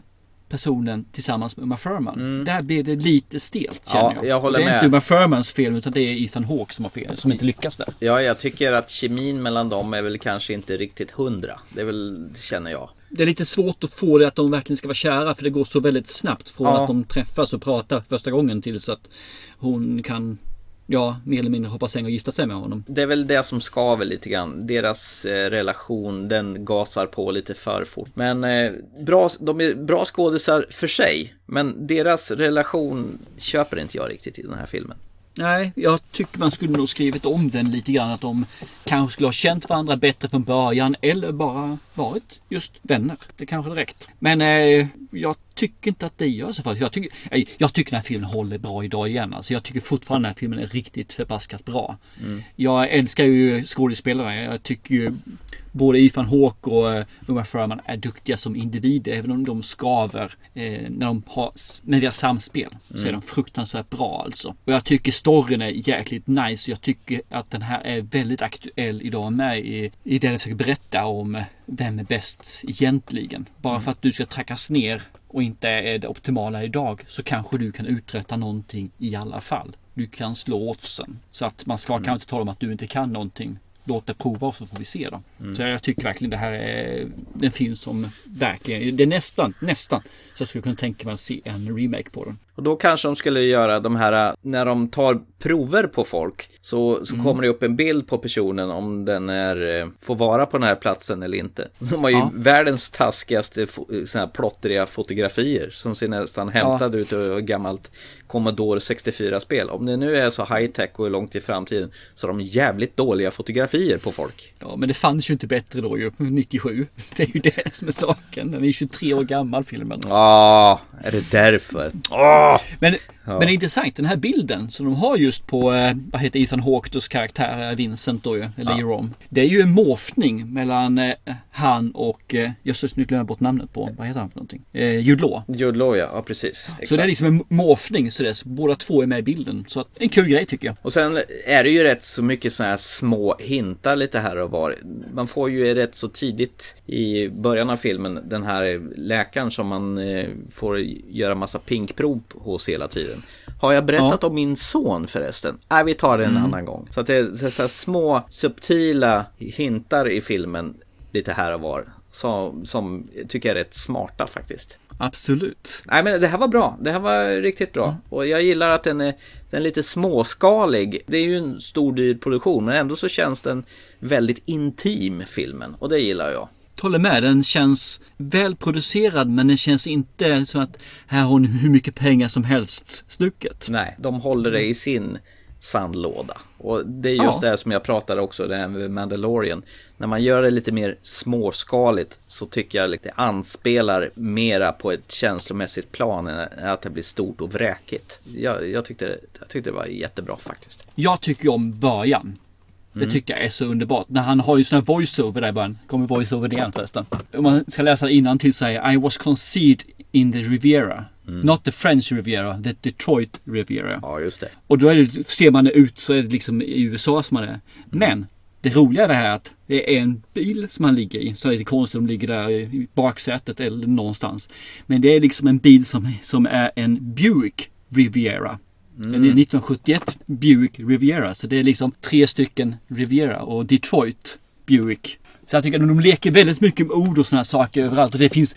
personen tillsammans med Uma Thurman. Där blir det lite stelt känner Ja, jag. jag håller det är med. inte Uma Thurmans fel utan det är Ethan Hawke som har fel, som inte lyckas där. Ja, jag tycker att kemin mellan dem är väl kanske inte riktigt hundra. Det är väl, känner jag. Det är lite svårt att få det att de verkligen ska vara kära för det går så väldigt snabbt från Ja. att de träffas och pratar första gången tills att hon kan, ja, mer eller mindre hoppa säng och gifta sig med honom. Det är väl det som skaver lite grann. Deras eh, relation, den gasar på lite för fort. Men eh, bra, de är bra skådisar för sig. Men deras relation köper inte jag riktigt i den här filmen. Nej, jag tycker man skulle nog skrivit om den lite grann. Att de kanske skulle ha känt varandra bättre från början eller bara varit just vänner. Det kanske hade räckt. Men eh, jag tycker inte att det gör så för jag tycker, jag tycker den här filmen håller bra idag igen. Alltså jag tycker fortfarande den här filmen är riktigt förbaskat bra. Mm. Jag älskar ju skådespelarna. Jag tycker ju både Ethan Hawke och eh, Uma Thurman är duktiga som individer. Även om de skaver eh, när de har, med deras samspel. Så Mm. är de fruktansvärt bra alltså. Och jag tycker storyn är jäkligt nice. Jag tycker att den här är väldigt aktuell idag med i, i det jag försöker berätta om eh, vem är bäst egentligen. Bara Mm. för att du ska trackas ner och inte är det optimala idag så kanske du kan uträtta någonting i alla fall. Du kan slå oddsen. Så att man ska kanske inte tala om att du inte kan någonting. Låt det prova och så får vi se då. Mm. Så jag tycker verkligen det här är en film som verkligen, det är nästan, nästan så jag skulle kunna tänka mig att se en remake på den. Och då kanske de skulle göra de här, när de tar prover på folk, så, så Mm. kommer det upp en bild på personen om den är, eh, får vara på den här platsen eller inte. (laughs) De har ju Ja. världens taskigaste fo- såna här plottriga fotografier som ser nästan hämtade ut ur gammalt Commodore 64-spel. Om det nu är så high-tech och långt i framtiden så har de jävligt dåliga fotografier på folk. Ja, men det fanns ju inte bättre då ju, 97. (laughs) Det är ju det som är saken. Den är ju 23 år gammal filmen. Ja, är det därför? Åh! Men, Ja. men det är intressant, den här bilden som de har just på, eh, vad heter Ethan Hawkes karaktär, eh, Vincent då ju, eller Ja. Jerome. Det är ju en morfning mellan eh, han och, eh, just nu glömmer jag bort namnet på, vad heter han för någonting? Eh, Jude Law. Jude Law, ja. ja precis. Så det är liksom en morfning, så, det, så båda två är med i bilden. Så att, en kul grej tycker jag. Och sen är det ju rätt så mycket sådana här små hintar lite här och var. Man får ju rätt så tidigt i början av filmen den här läkaren som man eh, får göra massa pinkprov hos hela tiden. Har jag berättat om min son förresten? Nej, vi tar det en Mm. annan gång. Så att det är så små subtila hintar i filmen lite här och var. Som, som jag tycker är rätt smarta faktiskt. Absolut. Nej men det här var bra. Det här var riktigt bra. Och jag gillar att den är, den är lite småskalig. Det är ju en stor dyr produktion men ändå så känns den väldigt intim filmen. Och det gillar jag. Håller med. Den känns välproducerad men den känns inte som att här har ni hur mycket pengar som helst stucket. Nej, de håller det i sin sandlåda. Och det är just Ja. det här som jag pratade också, det här med Mandalorian. När man gör det lite mer småskaligt så tycker jag det anspelar mera på ett känslomässigt plan än att det blir stort och vräkigt. Jag, jag, tyckte, jag tyckte det var jättebra faktiskt. Jag tycker om början. Det Mm. tycker jag är så underbart. När han har ju sån här voiceover där i början. Kommer voiceover det igen förresten. Om man ska läsa innan till säger I was conceived in the Riviera. Not the French Riviera, the Detroit Riviera. Mm. Ja, just det. Och då är det, ser man det ut så är det liksom i USA som man är. Men det roliga är det här att det är en bil som han ligger i. Så är det lite konstigt om de ligger där i baksätet eller någonstans. Men det är liksom en bil som, som är en Buick Riviera. Den är 1971 Buick Riviera. Så det är liksom tre stycken Riviera och Detroit Buick. Så jag tycker att de leker väldigt mycket med ord och sådana saker överallt. Och det finns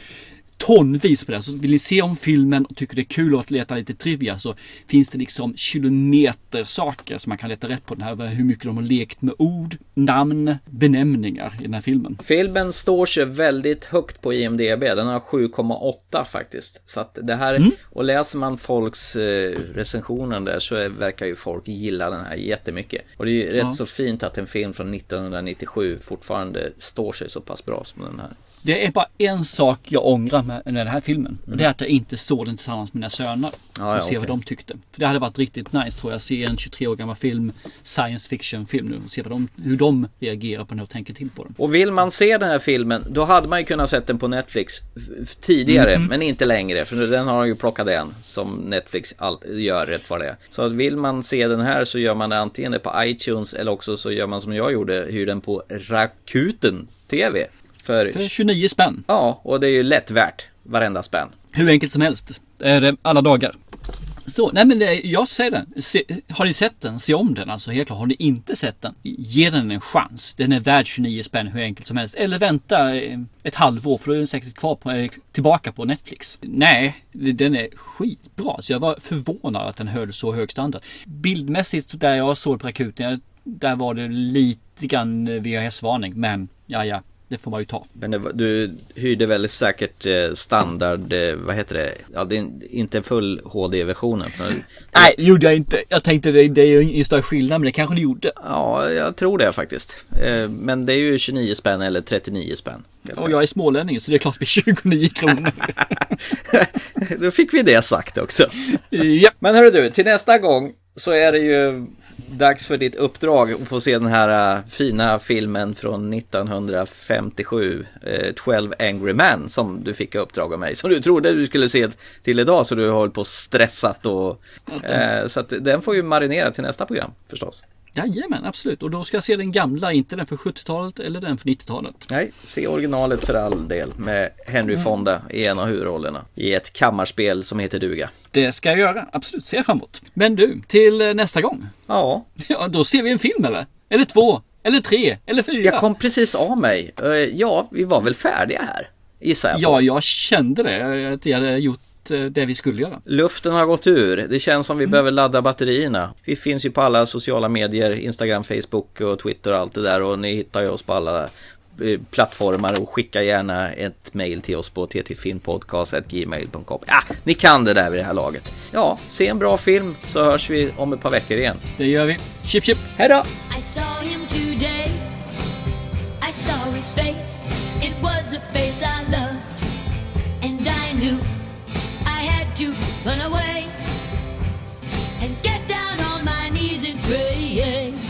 tonvis på det. Så vill ni se om filmen och tycker det är kul att leta lite trivia så finns det liksom kilometer saker som man kan leta rätt på den här. Hur mycket de har lekt med ord, namn, benämningar i den här filmen. Filmen står sig väldigt högt på IMDB. Den har 7,8 faktiskt. Så att det här, Mm. och läser man folks eh, recensioner där så verkar ju folk gilla den här jättemycket. Och det är ju rätt Ja. så fint att en film från 1997 fortfarande står sig så pass bra som den här. Det är bara en sak jag ångrar med, med den här filmen. Och det är att jag inte såg den tillsammans med mina söner. Ja, och se vad okej. de tyckte. För det hade varit riktigt nice tror jag. Se en 23 år gammal film, science fiction film nu. Och se vad de, hur de reagerar på den och tänker till på den. Och vill man se den här filmen, då hade man ju kunnat sett den på Netflix tidigare, Mhm. men inte längre, för den har ju plockat en, som Netflix all, gör rätt vad det är. Så att vill man se den här så gör man det antingen på iTunes, eller också så gör man som jag gjorde, hyr den på Rakuten TV. För, För 29 spänn. Ja, och det är ju lätt värt varenda spänn. Hur enkelt som helst. Det är det alla dagar. Så, nej men det, jag säger det. Se, har ni sett den, se om den. Alltså helt klart. Har ni inte sett den, ge den en chans. Den är värd 29 spänn hur enkelt som helst. Eller vänta eh, ett halvår för då är den säkert kvar på, eh, tillbaka på Netflix. Nej, den är skitbra. Så jag var förvånad att den höll så hög standard. Bildmässigt där jag såg på akuten, där var det lite grann VHS-varning. Men ja, ja, det får man ju ta. Men det, du hyrde väl säkert eh, standard, eh, vad heter det? Ja, det är inte full HD-versionen. Nej, det gjorde jag inte. Jag tänkte det, det är ju ingen större skillnad, men det kanske det gjorde. Ja, jag tror det faktiskt. Eh, Men det är ju 29 spänn eller 39 spänn. Och jag är smålänning så det är klart blir 29 kronor. (laughs) Då fick vi det sagt också. ja. Men hörru du, till nästa gång så är det ju dags för ditt uppdrag att få se den här äh, fina filmen från 1957, eh, 12 Angry Men, som du fick i uppdrag av mig. Som du trodde du skulle se till idag, så du har hållit på och stressat och... Eh, så att den får ju marinera till nästa program förstås. Jajamän, absolut. Och då ska jag se den gamla, inte den för 70-talet eller den för 90-talet. Nej, se originalet för all del med Henry Mm. Fonda i en av huvudrollerna i ett kammarspel som heter duga. Det ska jag göra, absolut. Se framåt. Men du, till nästa gång. Ja. (laughs) Ja, då ser vi en film eller? Eller två, eller tre, eller fyra. Jag kom precis av mig. Eh, Ja, vi var väl färdiga här, gissar jag på. Ja, jag kände det. Att jag hade gjort gjort eh, det vi skulle göra. Luften har gått ur. Det känns som vi behöver ladda batterierna. Vi finns ju på alla sociala medier, Instagram, Facebook och Twitter och allt det där. Och ni hittar ju oss på alla eh, plattformar och skicka gärna ett mail till oss på ttfilmpodcast.gmail.com. Ja, ni kan det där vid det här laget. Ja, se en bra film så hörs vi om ett par veckor igen. Det gör vi. Chip chip! Hej då! I saw him today. I saw his face. It was a face I loved. And I knew to run away and get down on my knees and pray.